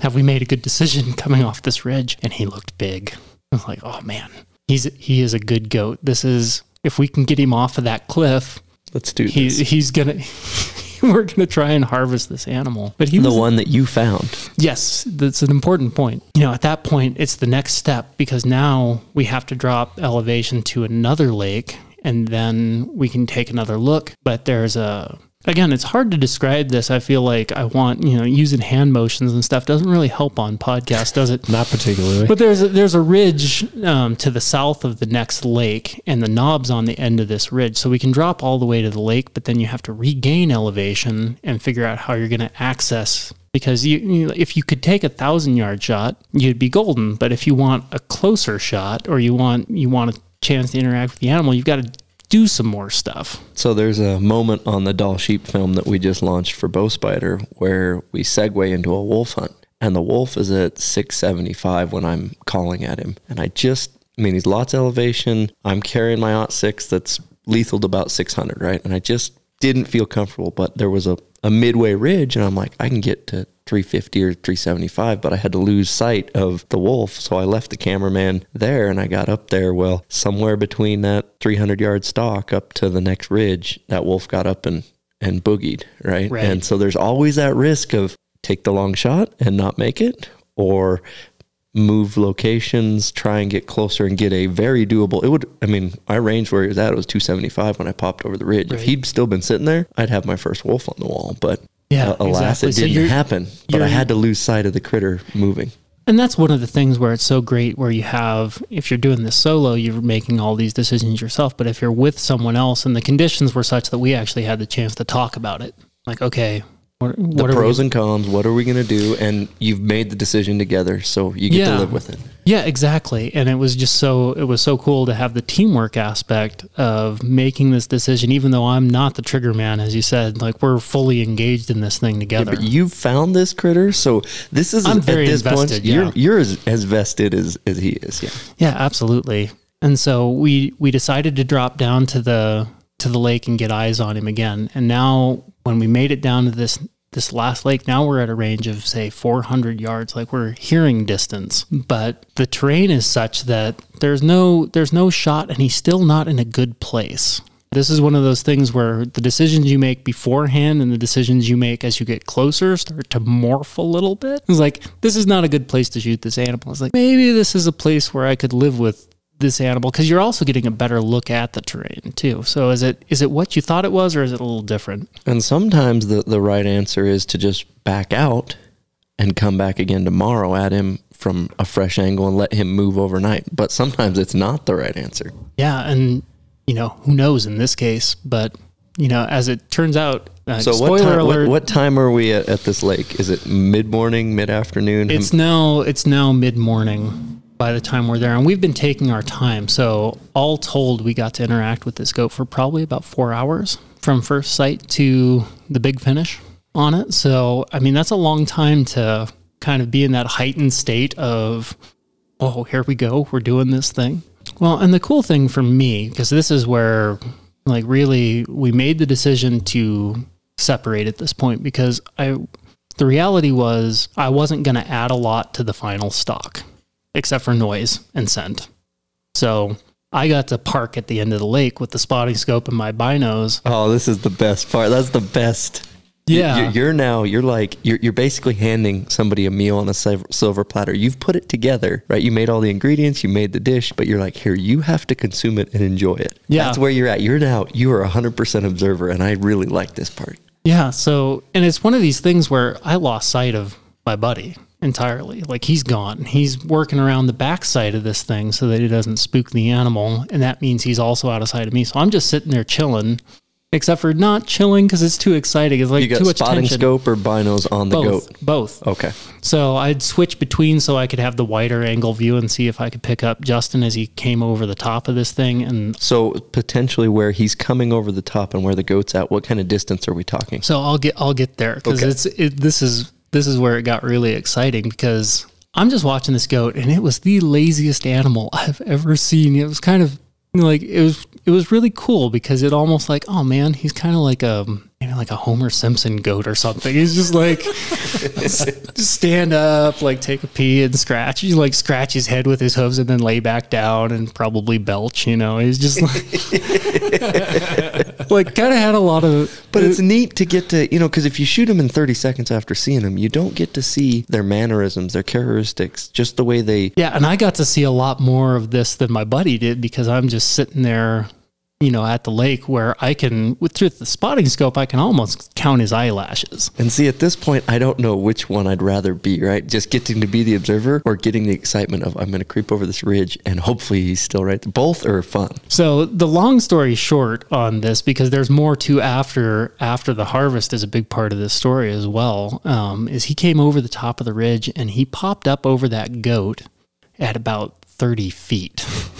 B: have we made a good decision coming off this ridge? And he looked big. I was like, oh man, he's he is a good goat. This is if we can get him off of that cliff,
D: Let's do
B: he's
D: this.
B: he's gonna we're gonna try and harvest this animal. But he
D: The
B: was
D: one that you found.
B: Yes, that's an important point. You know, at that point, it's the next step because now we have to drop elevation to another lake and then we can take another look. But there's a, again, it's hard to describe this. I feel like I want, you know, using hand motions and stuff doesn't really help on podcasts, does it?
A: Not particularly.
B: But there's a, there's a ridge um, to the south of the next lake, and the knob's on the end of this ridge. So we can drop all the way to the lake, but then you have to regain elevation and figure out how you're going to access. Because you, you, if you could take a thousand yard shot, you'd be golden. But if you want a closer shot, or you want you want a chance to interact with the animal, you've got to do some more stuff.
D: So there's a moment on the Dall sheep film that we just launched for Bow Spider where we segue into a wolf hunt. And the wolf is at 675 when I'm calling at him. And I just, I mean, he's lots of elevation. I'm carrying my Ot 6 that's lethal to about 600, right? And I just didn't feel comfortable, but there was a, a midway ridge, and I'm like, I can get to 350 or 375, but I had to lose sight of the wolf. So I left the cameraman there and I got up there. Well, somewhere between that 300 yard stalk up to the next ridge, that wolf got up and, and boogied, right?
B: Right.
D: And so there's always that risk of take the long shot and not make it, or move locations, try and get closer and get a very doable. It would, I mean, I ranged where he was at. It was 275 when I popped over the ridge. If he'd still been sitting there, I'd have my first wolf on the wall. But
B: Yeah,
D: alas,
B: exactly.
D: it
B: So
D: didn't happen. But I had to lose sight of the critter moving.
B: And that's one of the things where it's so great where you have, if you're doing this solo, you're making all these decisions yourself. But if you're with someone else and the conditions were such that we actually had the chance to talk about it, like, okay, what,
D: The
B: what are
D: pros
B: we?
D: and cons. What are we going to do? And you've made the decision together, so you get
B: Yeah.
D: to live with it.
B: Yeah, exactly. And it was just so, it was so cool to have the teamwork aspect of making this decision, even though I'm not the trigger man, as you said, like we're fully engaged in this thing together.
D: But you've found this critter, so this is
B: I'm
D: at
B: very
D: this
B: invested,
D: point.
B: yeah.
D: You're you're as, as vested as, as he is. Yeah.
B: Yeah, absolutely. And so we we decided to drop down to the to the lake and get eyes on him again. And now when we made it down to this this last lake, now we're at a range of say 400 yards, like we're hearing distance. But the terrain is such that there's no there's no shot, and he's still not in a good place. This is one of those things where the decisions you make beforehand and the decisions you make as you get closer start to morph a little bit. It's like, this is not a good place to shoot this animal. It's like, maybe this is a place where I could live with this animal because you're also getting a better look at the terrain too. So is it is it what you thought it was or is it a little different?
D: And sometimes the, the right answer is to just back out and come back again tomorrow at him from a fresh angle and let him move overnight. But sometimes it's not the right answer.
B: Yeah, and you know who knows in this case, but you know as it turns out, uh,
D: So what time, what, what time are we at, at this lake? Is it mid morning, mid afternoon?
B: It's now it's now mid morning by the time we're there, and we've been taking our time. So all told, we got to interact with this goat for probably about four hours from first sight to the big finish on it. So I mean, that's a long time to kind of be in that heightened state of, oh, here we go, we're doing this thing. Well, and the cool thing for me, because this is where like really we made the decision to separate at this point because I the reality was I wasn't going to add a lot to the final stalk except for noise and scent. So I got to park at the end of the lake with the spotting scope and my binos.
D: Oh, this is the best part. That's the best.
B: Yeah.
D: You're, now, you're like, you're, you're basically handing somebody a meal on a silver, silver platter. You've put it together, right? You made all the ingredients, you made the dish, but you're like, here, you have to consume it and enjoy it.
B: Yeah.
D: That's where you're at. You're now, you are 100% observer. And I really like this part.
B: Yeah. So, and it's one of these things where I lost sight of my buddy entirely. Like he's gone. He's working around the backside of this thing so that it doesn't spook the animal. And that means he's also out of sight of me. So I'm just sitting there chilling, except for not chilling because it's too exciting. It's like
D: You got
B: too much
D: spotting
B: tension.
D: scope or binos on the
B: both.
D: goat.
B: Both.
D: Okay.
B: So I'd switch between so I could have the wider angle view and see if I could pick up Justin as he came over the top of this thing. And
D: So potentially where he's coming over the top and where the goat's at, what kind of distance are we talking?
B: So I'll get I'll get there because
D: Okay.
B: it's it, this is this is where it got really exciting because I'm just watching this goat and it was the laziest animal I've ever seen. It was kind of like it was it was really cool because it almost like oh man he's kind of like a maybe like a Homer Simpson goat or something. He's just like just stand up like take a pee and scratch. He like scratch his head with his hooves and then lay back down and probably belch. You know he's just like like kind of had a lot of
D: But it's neat to get to, you know, because if you shoot them in 30 seconds after seeing them, you don't get to see their mannerisms, their characteristics, just the way they.
B: Yeah, and I got to see a lot more of this than my buddy did because I'm just sitting there, you know, at the lake where I can, with through the spotting scope, I can almost count his eyelashes.
D: And see, at this point, I don't know which one I'd rather be, right? Just getting to be the observer or getting the excitement of I'm going to creep over this ridge and hopefully he's still right. Both are fun.
B: So the long story short on this, because there's more to after after the harvest is a big part of this story as well. Um, is he came over the top of the ridge and he popped up over that goat at about 30 feet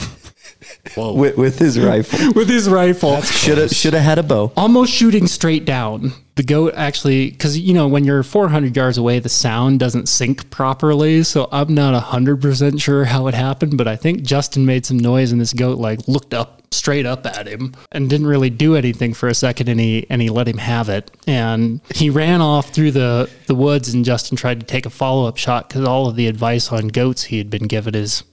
D: With, with his rifle.
B: with his rifle.
D: Should have should have had a bow.
B: almost shooting straight down. The goat actually, because you know, when you're 400 yards away, the sound doesn't sync properly. So I'm not 100% sure how it happened, but I think Justin made some noise and this goat like looked up straight up at him and didn't really do anything for a second and he and he let him have it and he ran off through the the woods and Justin tried to take a follow-up shot cuz all of the advice on goats he had been given is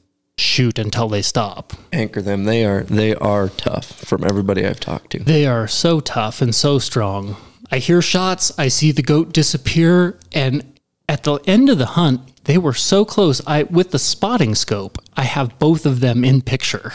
B: shoot until they stop
D: Anchor them. They are they are tough from everybody I've talked to.
B: They are so tough and so strong. I hear shots, I see the goat disappear, and at the end of the hunt, they were so close. I with the spotting scope, I have both of them in picture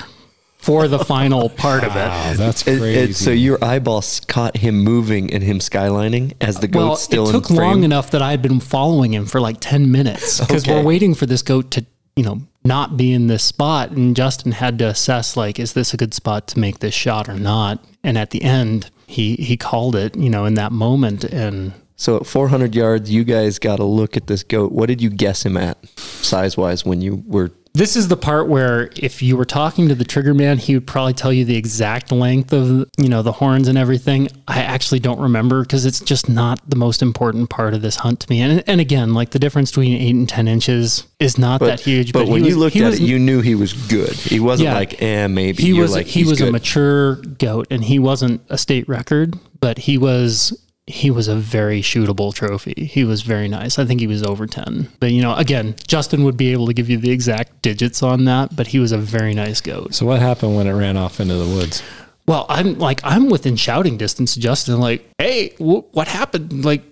B: for the final part of it.
A: Wow, that's crazy.
D: it- so your eyeballs caught him moving and him skylining as the goat
B: Well,
D: still
B: it took
D: in frame.
B: long enough that I'd been following him for like 10 minutes because
D: Okay.
B: we're waiting for this goat to, you know, not be in this spot. And Justin had to assess, like, is this a good spot to make this shot or not? And at the end, he, he called it, you know, in that moment. And
D: So at 400 yards, you guys got to look at this goat. What did you guess him at, size wise, when you were?
B: This is the part where if you were talking to the trigger man, he would probably tell you the exact length of, you know, the horns and everything. I actually don't remember because it's just not the most important part of this hunt to me. And, and again, like the difference between eight and 10 inches is not
D: But,
B: that huge.
D: But,
B: he
D: when
B: was-
D: you looked at
B: was-
D: it, you knew he was good. He wasn't
B: Yeah.
D: like, eh, maybe.
B: he
D: You're
B: was
D: like,
B: he
D: "He's
B: was a mature goat and he wasn't a state record, but he was he was a very shootable trophy. He was very nice. I think he was over 10. But you know, again, Justin would be able to give you the exact digits on that, but he was a very nice goat.
A: so what happened when it ran off into the woods?
B: Well, I'm like I'm within shouting distance Justin like, "Hey, wh- what happened?" Like,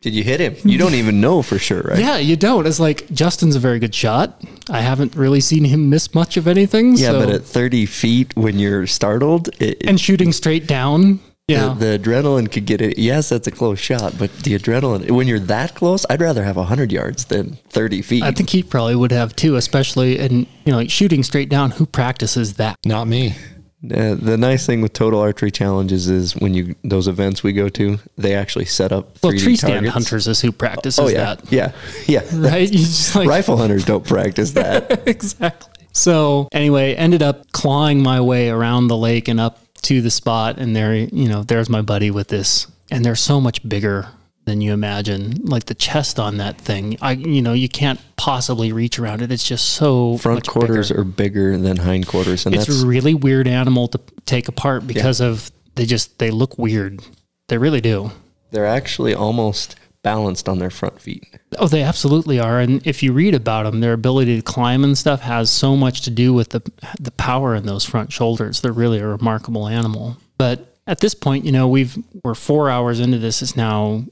D: Did you hit him? You don't even know for sure, right?
B: yeah, you don't. It's like Justin's a very good shot. I haven't really seen him miss much of anything.
D: Yeah,
B: so-
D: but at 30 feet, when you're startled, it,
B: and shooting straight down. Yeah.
D: the, the adrenaline could get it. Yes, that's a close shot, but the adrenaline, when you're that close, I'd rather have 100 yards than 30 feet.
B: I think he probably would have too, especially in you know like shooting straight down. Who practices that?
A: Not me.
D: Uh, the nice thing with total archery challenges is when you those events we go to, they actually set up 3D
B: Well, tree stand
D: targets.
B: hunters is who practices
D: Oh yeah,
B: that,
D: yeah, yeah.
B: right? You just like
D: Rifle hunters don't practice that.
B: exactly. So anyway, ended up clawing my way around the lake and up to the spot, and there, you know, there's my buddy with this, and they're so much bigger than you imagine. Like the chest on that thing, I, you know, you can't possibly reach around it. It's just so
D: Front quarters
B: bigger.
D: are bigger than hind quarters, and
B: It's
D: that's
B: a really weird animal to take apart because of they just they look weird. They really do.
D: they're actually almost balanced on their front feet.
B: Oh, they absolutely are. And if you read about them, their ability to climb and stuff has so much to do with the the power in those front shoulders. They're really a remarkable animal. But at this point, you know, we've we're four hours into this. It's now,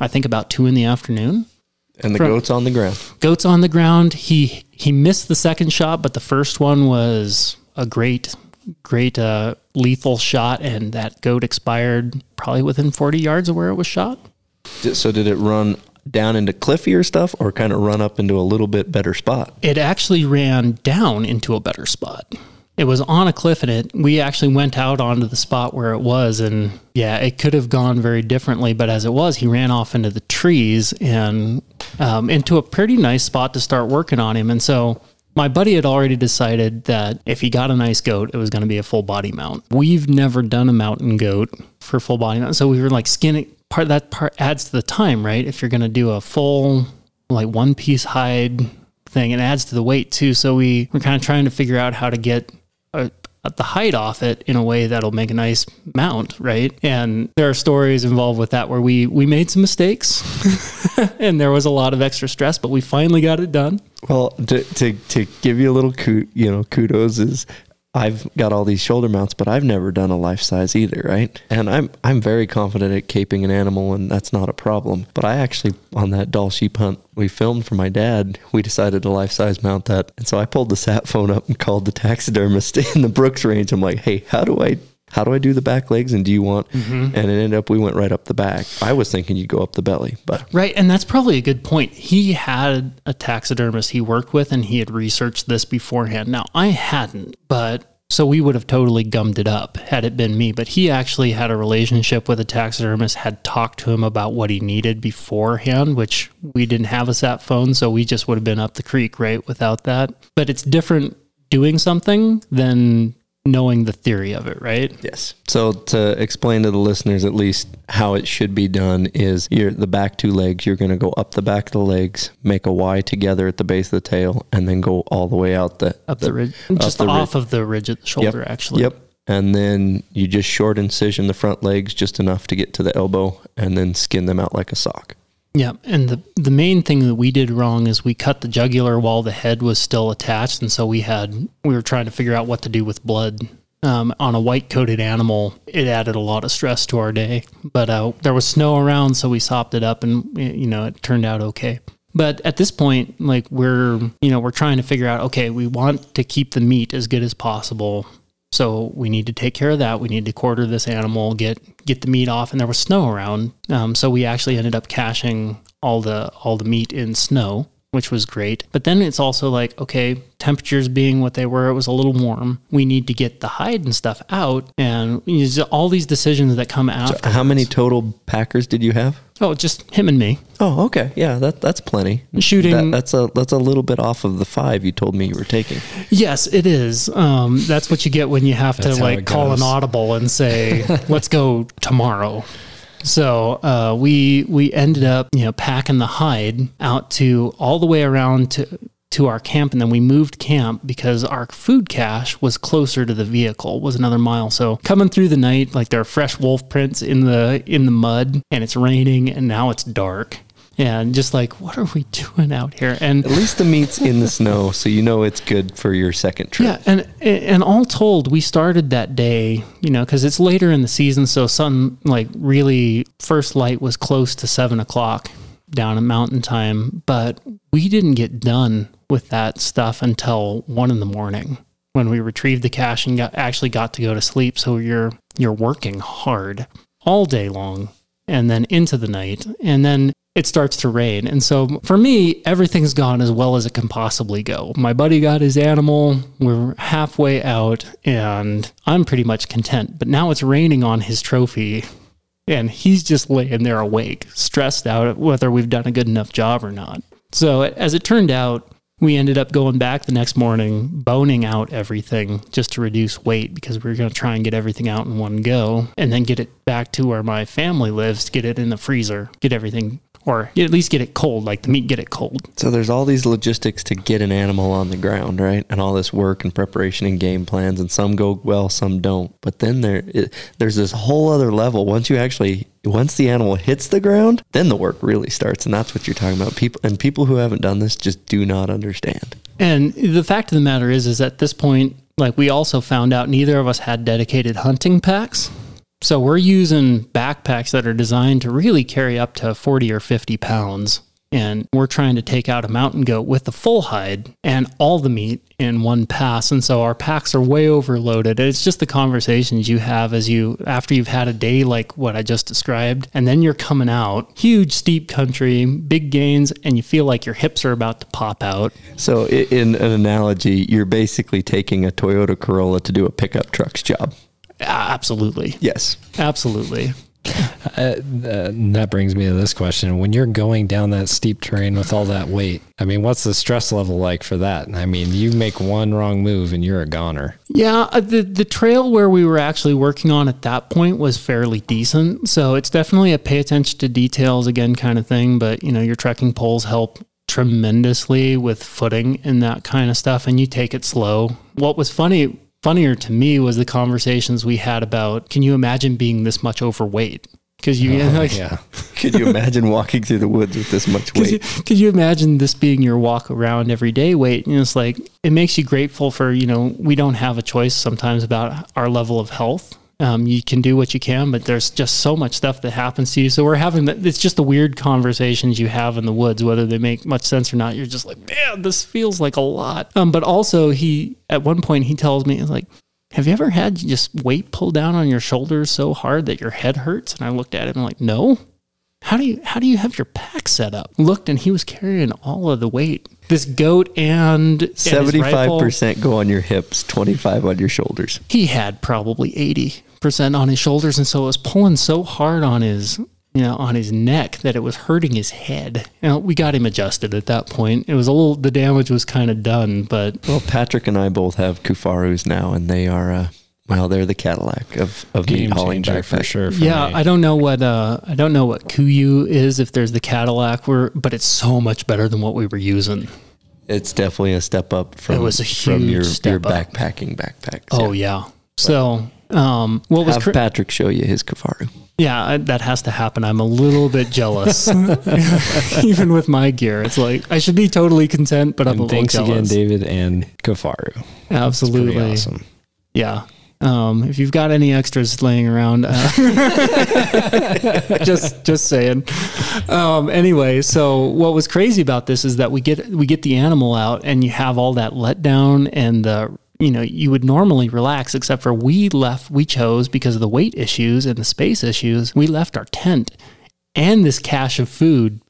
B: I think, about two in the afternoon.
D: And the
B: From-
D: goat's on the ground.
B: Goat's on the ground. He he missed the second shot, but the first one was a great, great uh, lethal shot, and that goat expired probably within forty yards of where it was shot.
D: So did it run down into cliffier stuff or kind of run up into a little bit better spot?
B: it actually ran down into a better spot. It was on a cliff and it we actually went out onto the spot where it was and yeah, it could have gone very differently, but as it was, he ran off into the trees and um, into a pretty nice spot to start working on him. And so my buddy had already decided that if he got a nice goat, it was going to be a full body mount. We've never done a mountain goat for full body mount. So we were like skinning part that part adds to the time, right? If you're going to do a full like one piece hide thing, it adds to the weight too. So we we're kind of trying to figure out how to get a, the height off it in a way that'll make a nice mount, right? And there are stories involved with that where we we made some mistakes, and there was a lot of extra stress, but we finally got it done.
D: Well, to, to, to give you a little you know kudos is I've got all these shoulder mounts, but I've never done a life size either, right? And I'm I'm very confident at caping an animal, and that's not a problem. But I actually on that Dall sheep hunt we filmed for my dad, we decided to life size mount that, and so I pulled the sat phone up and called the taxidermist in the Brooks Range. I'm like, hey, how do I how do I do the back legs and do you want mm-hmm. and it ended up we went right up the back. I was thinking you'd go up the belly, but
B: Right, and that's probably a good point. He had a taxidermist he worked with, and he had researched this beforehand. Now I hadn't, but so we would have totally gummed it up had it been me. But he actually had a relationship with a taxidermist, had talked to him about what he needed beforehand, which we didn't have a sat phone, so we just would have been up the creek right without that. But it's different doing something than knowing the theory of it, right?
D: Yes. So to explain to the listeners at least how it should be done is you're the back two legs, you're going to go up the back of the legs, make a Y together at the base of the tail, and then go all the way out the
B: Up the, ridge, just
D: the ridge.
B: off of the ridge of the shoulder, actually.
D: Yep. And then you just short incision the front legs just enough to get to the elbow, and then skin them out like a sock.
B: Yeah, and the the main thing that we did wrong is we cut the jugular while the head was still attached, and so we had we were trying to figure out what to do with blood. Um, on a white coated animal, it added a lot of stress to our day. But uh, there was snow around, so we sopped it up, and you know it turned out okay. But at this point, like we're you know we're trying to figure out okay, we want to keep the meat as good as possible. So we need to take care of that. We need to quarter this animal, get get the meat off, and there was snow around. Um, so we actually ended up caching all the all the meat in snow, which was great. But then it's also like, okay, temperatures being what they were, it was a little warm. We need to get the hide and stuff out, and all these decisions that come after.
D: How many total packers did you have?
B: Oh, just him and me
D: Oh, okay. Yeah, that that's plenty.
B: shooting.
D: That, that's a that's a little bit off of the five you told me you were taking.
B: Yes, it is. Um, that's what you get when you have to like call an audible and say, "Let's go tomorrow." So uh, we we ended up you know packing the hide out to all the way around to to our camp, and then we moved camp because our food cache was closer to the vehicle, was another mile. So coming through the night, like there are fresh wolf prints in the in the mud, and it's raining, and now it's dark. And just like, what are we doing out here? And
D: At least the meat's in the snow, so you know it's good for your second trip.
B: yeah, and and all told, we started that day, you know, because it's later in the season, so sun like really first light was close to seven o'clock down at Mountain Time, but we didn't get done with that stuff until one in the morning when we retrieved the cache and got actually got to go to sleep. So you're you're working hard all day long and then into the night and then it starts to rain. And so for me everything's gone as well as it can possibly go. My buddy got his animal. We're halfway out and i'm pretty much content. But now it's raining on his trophy and he's just laying there awake stressed out whether we've done a good enough job or not. So as it turned out we ended up going back the next morning, boning out everything just to reduce weight because we were going to try and get everything out in one go and then get it back to where my family lives, get it in the freezer, get everything or at least get it cold, like the meat get it cold.
D: So there's all these logistics to get an animal on the ground, right? And all this work and preparation and game plans, and some go well, some don't. But then there, it, there's this whole other level. Once you actually, once the animal hits the ground, then the work really starts, and that's what you're talking about. People and people who haven't done this just do not understand.
B: And the fact of the matter is, is at this point, like we also found out, neither of us had dedicated hunting packs. So we're using backpacks that are designed to really carry up to 40 or 50 pounds. And we're trying to take out a mountain goat with the full hide and all the meat in one pass. And so our packs are way overloaded. It's just the conversations you have as you, after you've had a day like what I just described, and then you're coming out, huge, steep country, big gains, and you feel like your hips are about to pop out.
D: So, in an analogy, you're basically taking a Toyota Corolla to do a pickup truck's job.
B: Ah, Absolutely.
D: Yes.
B: Absolutely.
A: Uh, uh, that brings me to this question: When you're going down that steep terrain with all that weight, I mean, what's the stress level like for that? I mean, you make one wrong move and you're a goner.
B: Yeah, uh, the the trail where we were actually working on at that point was fairly decent. So it's definitely a pay attention to details again kind of thing. But you know, your trekking poles help tremendously with footing and that kind of stuff, and you take it slow. What was funny funnier to me was the conversations we had about can you imagine being this much overweight? Because you oh, like
A: Yeah,
D: Could you imagine walking through the woods with this much
B: Could you,
D: weight?
B: could you imagine this being your walk around every day weight? You know, it's like it makes you grateful for you know we don't have a choice sometimes about our level of health. Um, you can do what you can, but there's just so much stuff that happens to you. So we're having that. It's just the weird conversations you have in the woods, whether they make much sense or not. You're just like, man, this feels like a lot. Um, but also he at one point he tells me like. Have you ever had just weight pulled down on your shoulders so hard that your head hurts? And I looked at him like, no, how do you how do you have your pack set up? Looked and he was carrying all of the weight. This goat and
D: seventy
B: five
D: percent go on your hips, twenty-five on your shoulders.
B: He had probably eighty percent on his shoulders, and so it was pulling so hard on his you know on his neck that it was hurting his head. You know, we got him adjusted at that point. It was a little the damage was kind of done, but
D: Well, Patrick and I both have Kifarus now, and they are, uh, well, they're the Cadillac of of meat
A: game
D: hauling
A: changer for sure. For
B: yeah,
A: me.
B: I don't know what uh, I don't know what Kuiu is if there's the Cadillac, we're, but it's so much better than what we were using.
D: It's definitely a step up from
B: It was a
D: from
B: huge
D: your
B: step
D: your
B: up.
D: backpacking backpacks.
B: Oh yeah. So, um, what was
D: have
B: cra-
D: Patrick show you his Kifaru.
B: yeah, I, that has to happen. I'm a little bit jealous, even with my gear. It's like I should be totally content, but I'm a
A: and
B: little
A: thanks again. David and Kifaru. Pretty
B: Absolutely,
A: awesome.
B: yeah. Um, if you've got any extras laying around, uh, just just saying. Um, anyway, so what was crazy about this is that we get we get the animal out, and you have all that letdown and the you know you would normally relax, except for we left we chose because of the weight issues and the space issues. We left our tent and this cache of food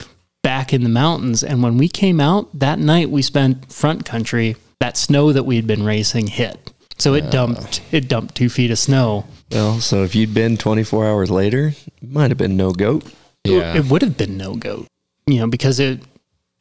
B: back in the mountains. And when we came out that night, we spent front country. That snow that we had been racing hit. So it dumped it dumped two feet of snow.
D: Well, so if you'd been 24 hours later, it might have been no goat.
A: Yeah.
B: It would have been no goat. You know, because it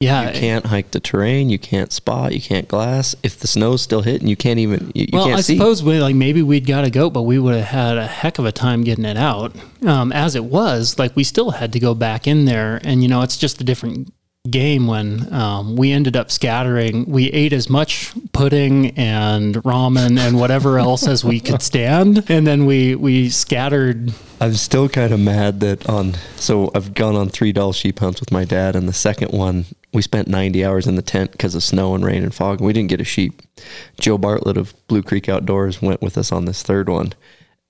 B: yeah.
D: You can't hike the terrain. You can't spot. You can't glass. If the snow's still hitting, you can't even. You, you
B: well,
D: can't
B: I
D: see.
B: suppose we like maybe we'd got a goat, but we would have had a heck of a time getting it out. Um, as it was, like we still had to go back in there, and you know it's just a different game when um, we ended up scattering. We ate as much pudding and ramen and whatever else as we could stand, and then we we scattered.
D: I'm still kind of mad that on. So I've gone on three Dall sheep hunts with my dad, and the second one we spent 90 hours in the tent because of snow and rain and fog. And we didn't get a sheep. Joe Bartlett of Blue Creek Outdoors went with us on this third one.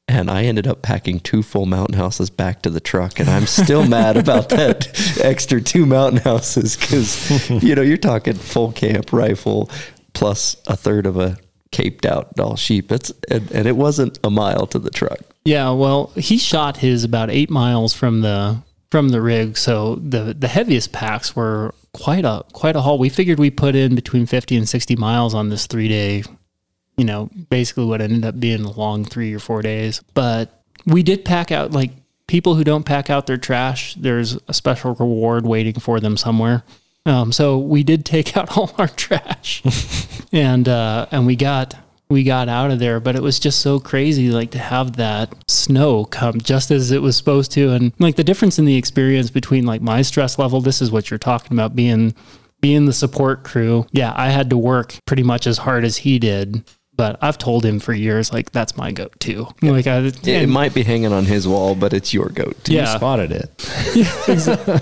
D: And I ended up packing two full mountain houses back to the truck, and I'm still mad about that extra two mountain houses because you know you're talking full camp rifle plus a third of a caped out Dall sheep. It's and, and it wasn't a mile to the truck.
B: Yeah, well, he shot his about eight miles from the from the rig, so the the heaviest packs were quite a quite a haul. We figured we put in between fifty and sixty miles on this three day, you know, basically what ended up being a long three or four days. But we did pack out like people who don't pack out their trash. There's a special reward waiting for them somewhere. Um, so we did take out all our trash, and uh, and we got we got out of there, but it was just so crazy, like to have that snow come just as it was supposed to, and like the difference in the experience between like my stress level. This is what you're talking about being being the support crew. Yeah, I had to work pretty much as hard as he did. But I've told him for years, like that's my goat too. Like I,
D: It, it might be hanging on his wall, but it's your goat.
A: You
B: yeah,
A: spotted it.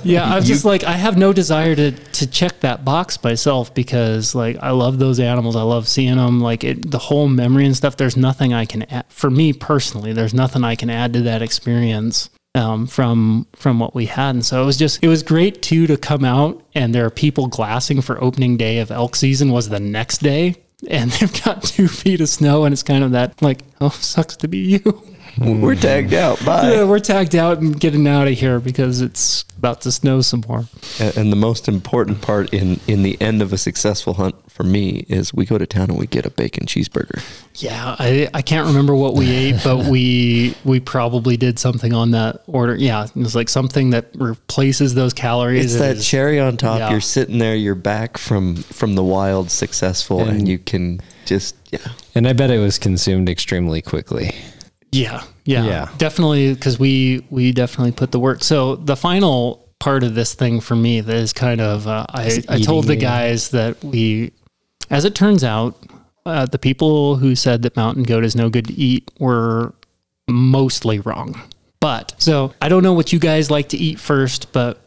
B: yeah. I was just like, I have no desire to to check that box myself because like I love those animals. I love seeing them. Like it, the whole memory and stuff. There's nothing I can add for me personally. There's nothing I can add to that experience um, from from what we had. And so it was just it was great too to come out and there are people glassing for opening day of elk season was the next day. And they've got two feet of snow, and it's kind of that like, oh, sucks to be you.
D: We're tagged out. Bye.
B: Yeah, we're tagged out and getting out of here because it's about to snow some more.
D: And the most important part in in the end of a successful hunt for me is we go to town and we get a bacon cheeseburger.
B: Yeah, I, I can't remember what we ate, but we we probably did something on that order. Yeah, it was like something that replaces those calories.
D: It's
B: It
D: that
B: is-
D: cherry on top.
B: yeah.
D: You're sitting there, you're back from from the wild, successful, and,
A: And-
D: you can just yeah.
A: And I bet it was consumed extremely quickly.
B: Yeah, yeah,
A: Yeah.
B: definitely because we we definitely put the work. So the final part of this thing for me that is kind of uh, I I told the guys that we, as it turns out, uh, the people who said that mountain goat is no good to eat were mostly wrong. But so I don't know what you guys like to eat first, but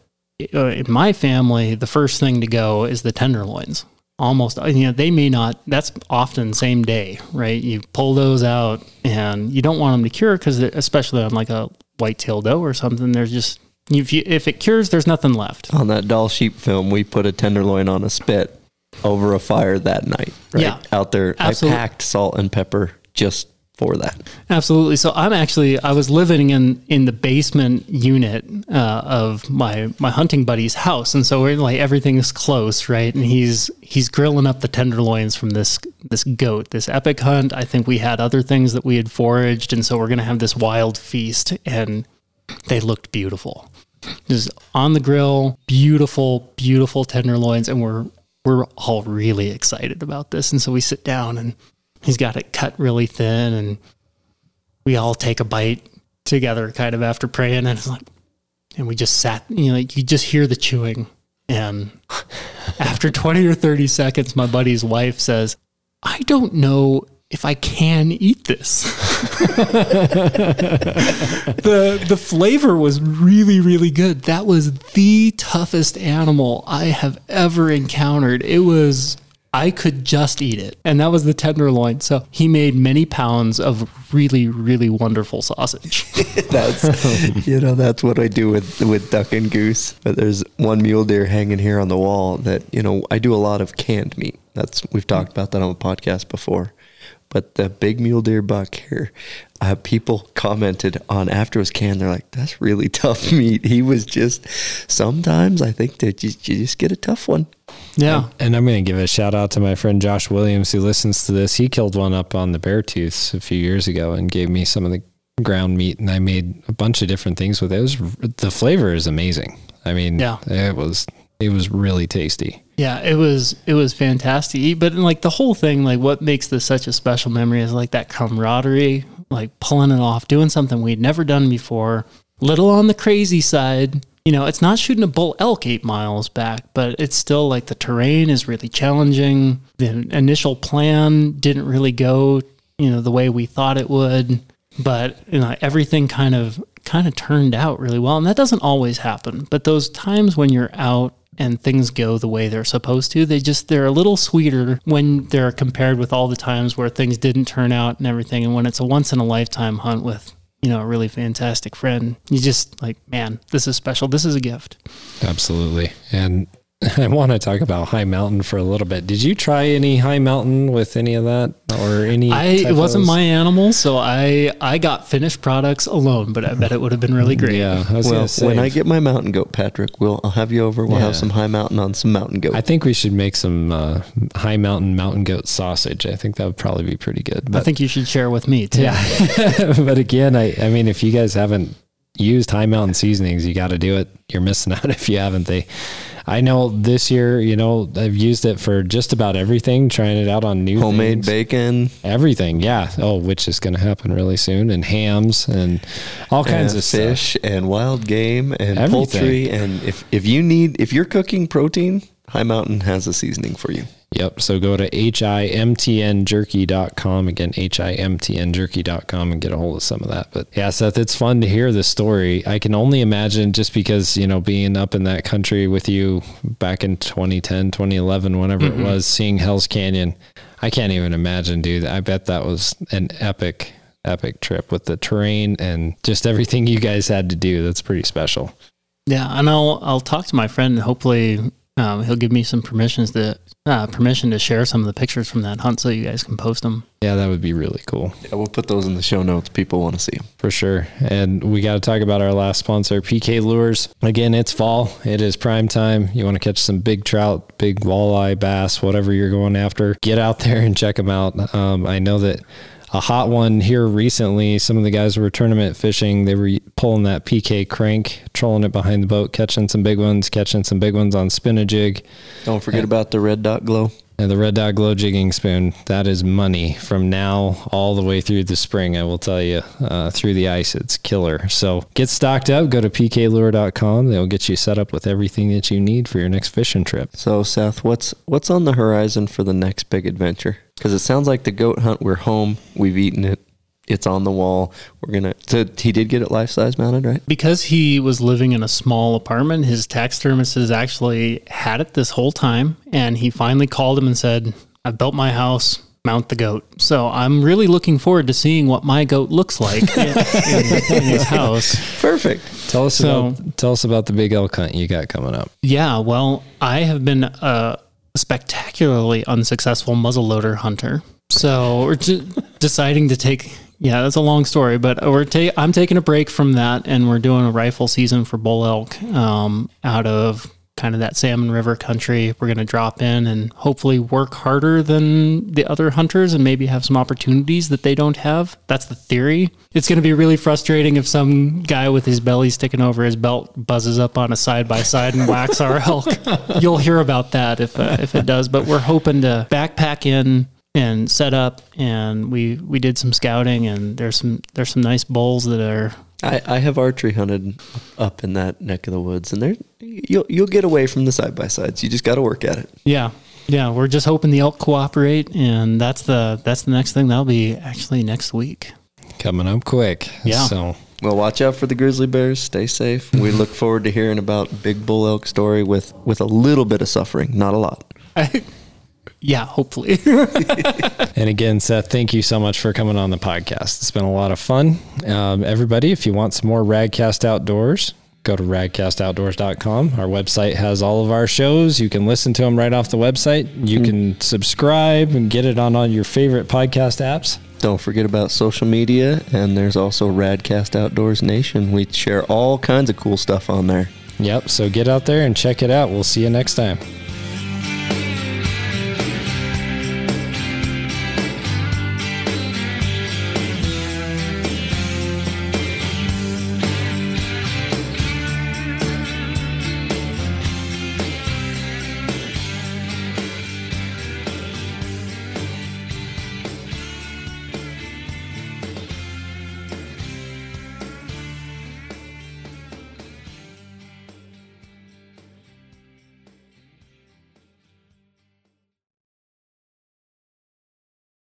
B: uh, in my family, the first thing to go is the tenderloins. Almost, you know, they may not. That's often same day, right? You pull those out, and you don't want them to cure because, especially on like a white-tailed doe or something, there's just if you if it cures, there's nothing left.
D: On that Dall sheep film, we put a tenderloin on a spit over a fire that night. Right
B: Yeah.
D: out there,
B: Absolute-
D: I packed salt and pepper just for that.
B: Absolutely. So I'm actually I was living in in the basement unit uh, of my my hunting buddy's house, and so we're like everything's close, right? And he's he's grilling up the tenderloins from this this goat, this epic hunt. I think we had other things that we had foraged, and so we're gonna have this wild feast, and they looked beautiful. Just on the grill, beautiful, beautiful tenderloins, and we're we're all really excited about this. And so we sit down and he's got it cut really thin and we all take a bite together kind of after praying and it's like and we just sat you know like you just hear the chewing. And after 20 or 30 seconds my buddy's wife says i don't know if i can eat this. The the flavor was really really good. That was the toughest animal i have ever encountered. It was I could just eat it. And that was the tenderloin. So he made many pounds of really, really wonderful sausage.
D: That's you know that's what I do with with duck and goose. But there's one mule deer hanging here on the wall that you know I do a lot of canned meat. That's we've talked about that on the podcast before. But the big mule deer buck here, uh, people commented on after it was canned. They're like, "That's really tough meat." He was just sometimes I think that you, you just get a tough one.
B: Yeah.
A: And I'm going to give a shout out to my friend Josh Williams who listens to this. He killed one up on the Beartooths a few years ago and gave me some of the ground meat, and I made a bunch of different things with it. it was, the flavor is amazing. I mean,
B: Yeah.
A: it was it was really tasty.
B: Yeah, it was it was fantastic. But like the whole thing, like what makes this such a special memory is like that camaraderie, like pulling it off, doing something we'd never done before. Little on the crazy side. You know, it's not shooting a bull elk eight miles back, but it's still like the terrain is really challenging. The initial plan didn't really go, you know, the way we thought it would. But you know, everything kind of kind of turned out really well. And that doesn't always happen. But those times when you're out and things go the way they're supposed to, they just they're a little sweeter when they're compared with all the times where things didn't turn out and everything. And when it's a once in a lifetime hunt with, you know, a really fantastic friend, you just like, man, this is special. This is a gift.
A: Absolutely. And I want to talk about Hi Mountain for a little bit. Did you try any Hi Mountain with any of that or any?
B: I it wasn't my animal, so I I got finished products alone, but I bet it would have been really great.
A: Yeah, I was
D: Well,
A: say,
D: when I get my mountain goat, Patrick, we'll I'll have you over. We'll
A: Yeah.
D: have some Hi Mountain on some mountain goat.
A: I think we should make some uh, Hi Mountain mountain goat sausage. I think that would probably be pretty good.
B: I think you should share with me too.
A: yeah, but again, I I mean, if you guys haven't used Hi Mountain seasonings, you got to do it. You're missing out if you haven't. They, I know this year, you know, I've used it for just about everything, trying it out on new
D: Homemade
A: things.
D: bacon,
A: everything. Yeah. Oh, which is going to happen really soon, and hams and all kinds
D: and
A: of stuff.
D: fish and wild game and
A: Everything.
D: poultry. And if, if you need, if you're cooking protein, Hi Mountain has a seasoning for you.
A: Yep. So go to himtnjerky.com again, himtnjerky.com and get a hold of some of that. But yeah, Seth, it's fun to hear the story. I can only imagine just because, you know, being up in that country with you back in 2010, 2011, whenever it was, seeing Hell's Canyon, I can't even imagine, dude. I bet that was an epic, epic trip with the terrain and just everything you guys had to do. That's pretty special.
B: Yeah, and I'll I'll talk to my friend and hopefully um, he'll give me some permissions to uh, permission to share some of the pictures from that hunt so you guys can post them.
A: Yeah, that would be really cool.
D: Yeah, we'll put those in the show notes. People want to see them.
A: For sure. And we got to talk about our last sponsor, PK Lures. Again, it's fall. It is prime time. You want to catch some big trout, big walleye, bass, whatever you're going after. Get out there and check them out. Um, I know that a hot one here recently, some of the guys were tournament fishing. They were pulling that PK crank, trolling it behind the boat, catching some big ones, catching some big ones on spin a jig.
D: Don't forget about the red dot glow.
A: And the Red Dot Glow Jigging Spoon, that is money from now all the way through the spring, I will tell you. Uh, through the ice, it's killer. So get stocked up. Go to pklure.com. They'll get you set up with everything that you need for your next fishing trip.
D: So, Seth, what's what's on the horizon for the next big adventure? Because it sounds like the goat hunt. We're home. We've eaten it. It's on the wall. We're gonna. So he did get it life size mounted, right?
B: Because he was living in a small apartment, his taxidermist has actually had it this whole time. And he finally called him and said, I've built my house, mount the goat. So I'm really looking forward to seeing what my goat looks like in, in- in his house.
D: Perfect.
A: Tell us
B: So-
A: about tell us about the big elk hunt you got coming up.
B: Yeah, well, I have been a spectacularly unsuccessful muzzleloader hunter. So we're deciding to take. Yeah, that's a long story, but we're ta- I'm taking a break from that, and we're doing a rifle season for bull elk um, out of kind of that Salmon River country. We're going to drop in and hopefully work harder than the other hunters, and maybe have some opportunities that they don't have. That's the theory. It's going to be really frustrating if some guy with his belly sticking over his belt buzzes up on a side by side and whacks our elk. You'll hear about that if uh, if it does. But we're hoping to backpack in and set up, and we we did some scouting, and there's some there's some nice bulls that are
D: I, I have archery hunted up in that neck of the woods, and there you'll you'll get away from the side by sides. You just got to work at it.
B: yeah yeah. We're just hoping the elk cooperate, and that's the that's the next thing. That'll be actually next week.
A: Coming up quick.
B: Yeah.
A: So
D: Well, watch out for the grizzly bears. Stay safe. We look forward to hearing about big bull elk story with with a little bit of suffering, not a lot.
B: yeah, hopefully.
A: And again, Seth, thank you so much for coming on the podcast. It's been a lot of fun. Um, everybody, if you want some more Radcast Outdoors, go to radcastoutdoors.com. Our website has all of our shows. You can listen to them right off the website. You can subscribe and get it on all your favorite podcast apps.
D: Don't forget about social media, and there's also Radcast Outdoors Nation. We share all kinds of cool stuff on there.
A: Yep. So get out there and check it out. We'll see you next time.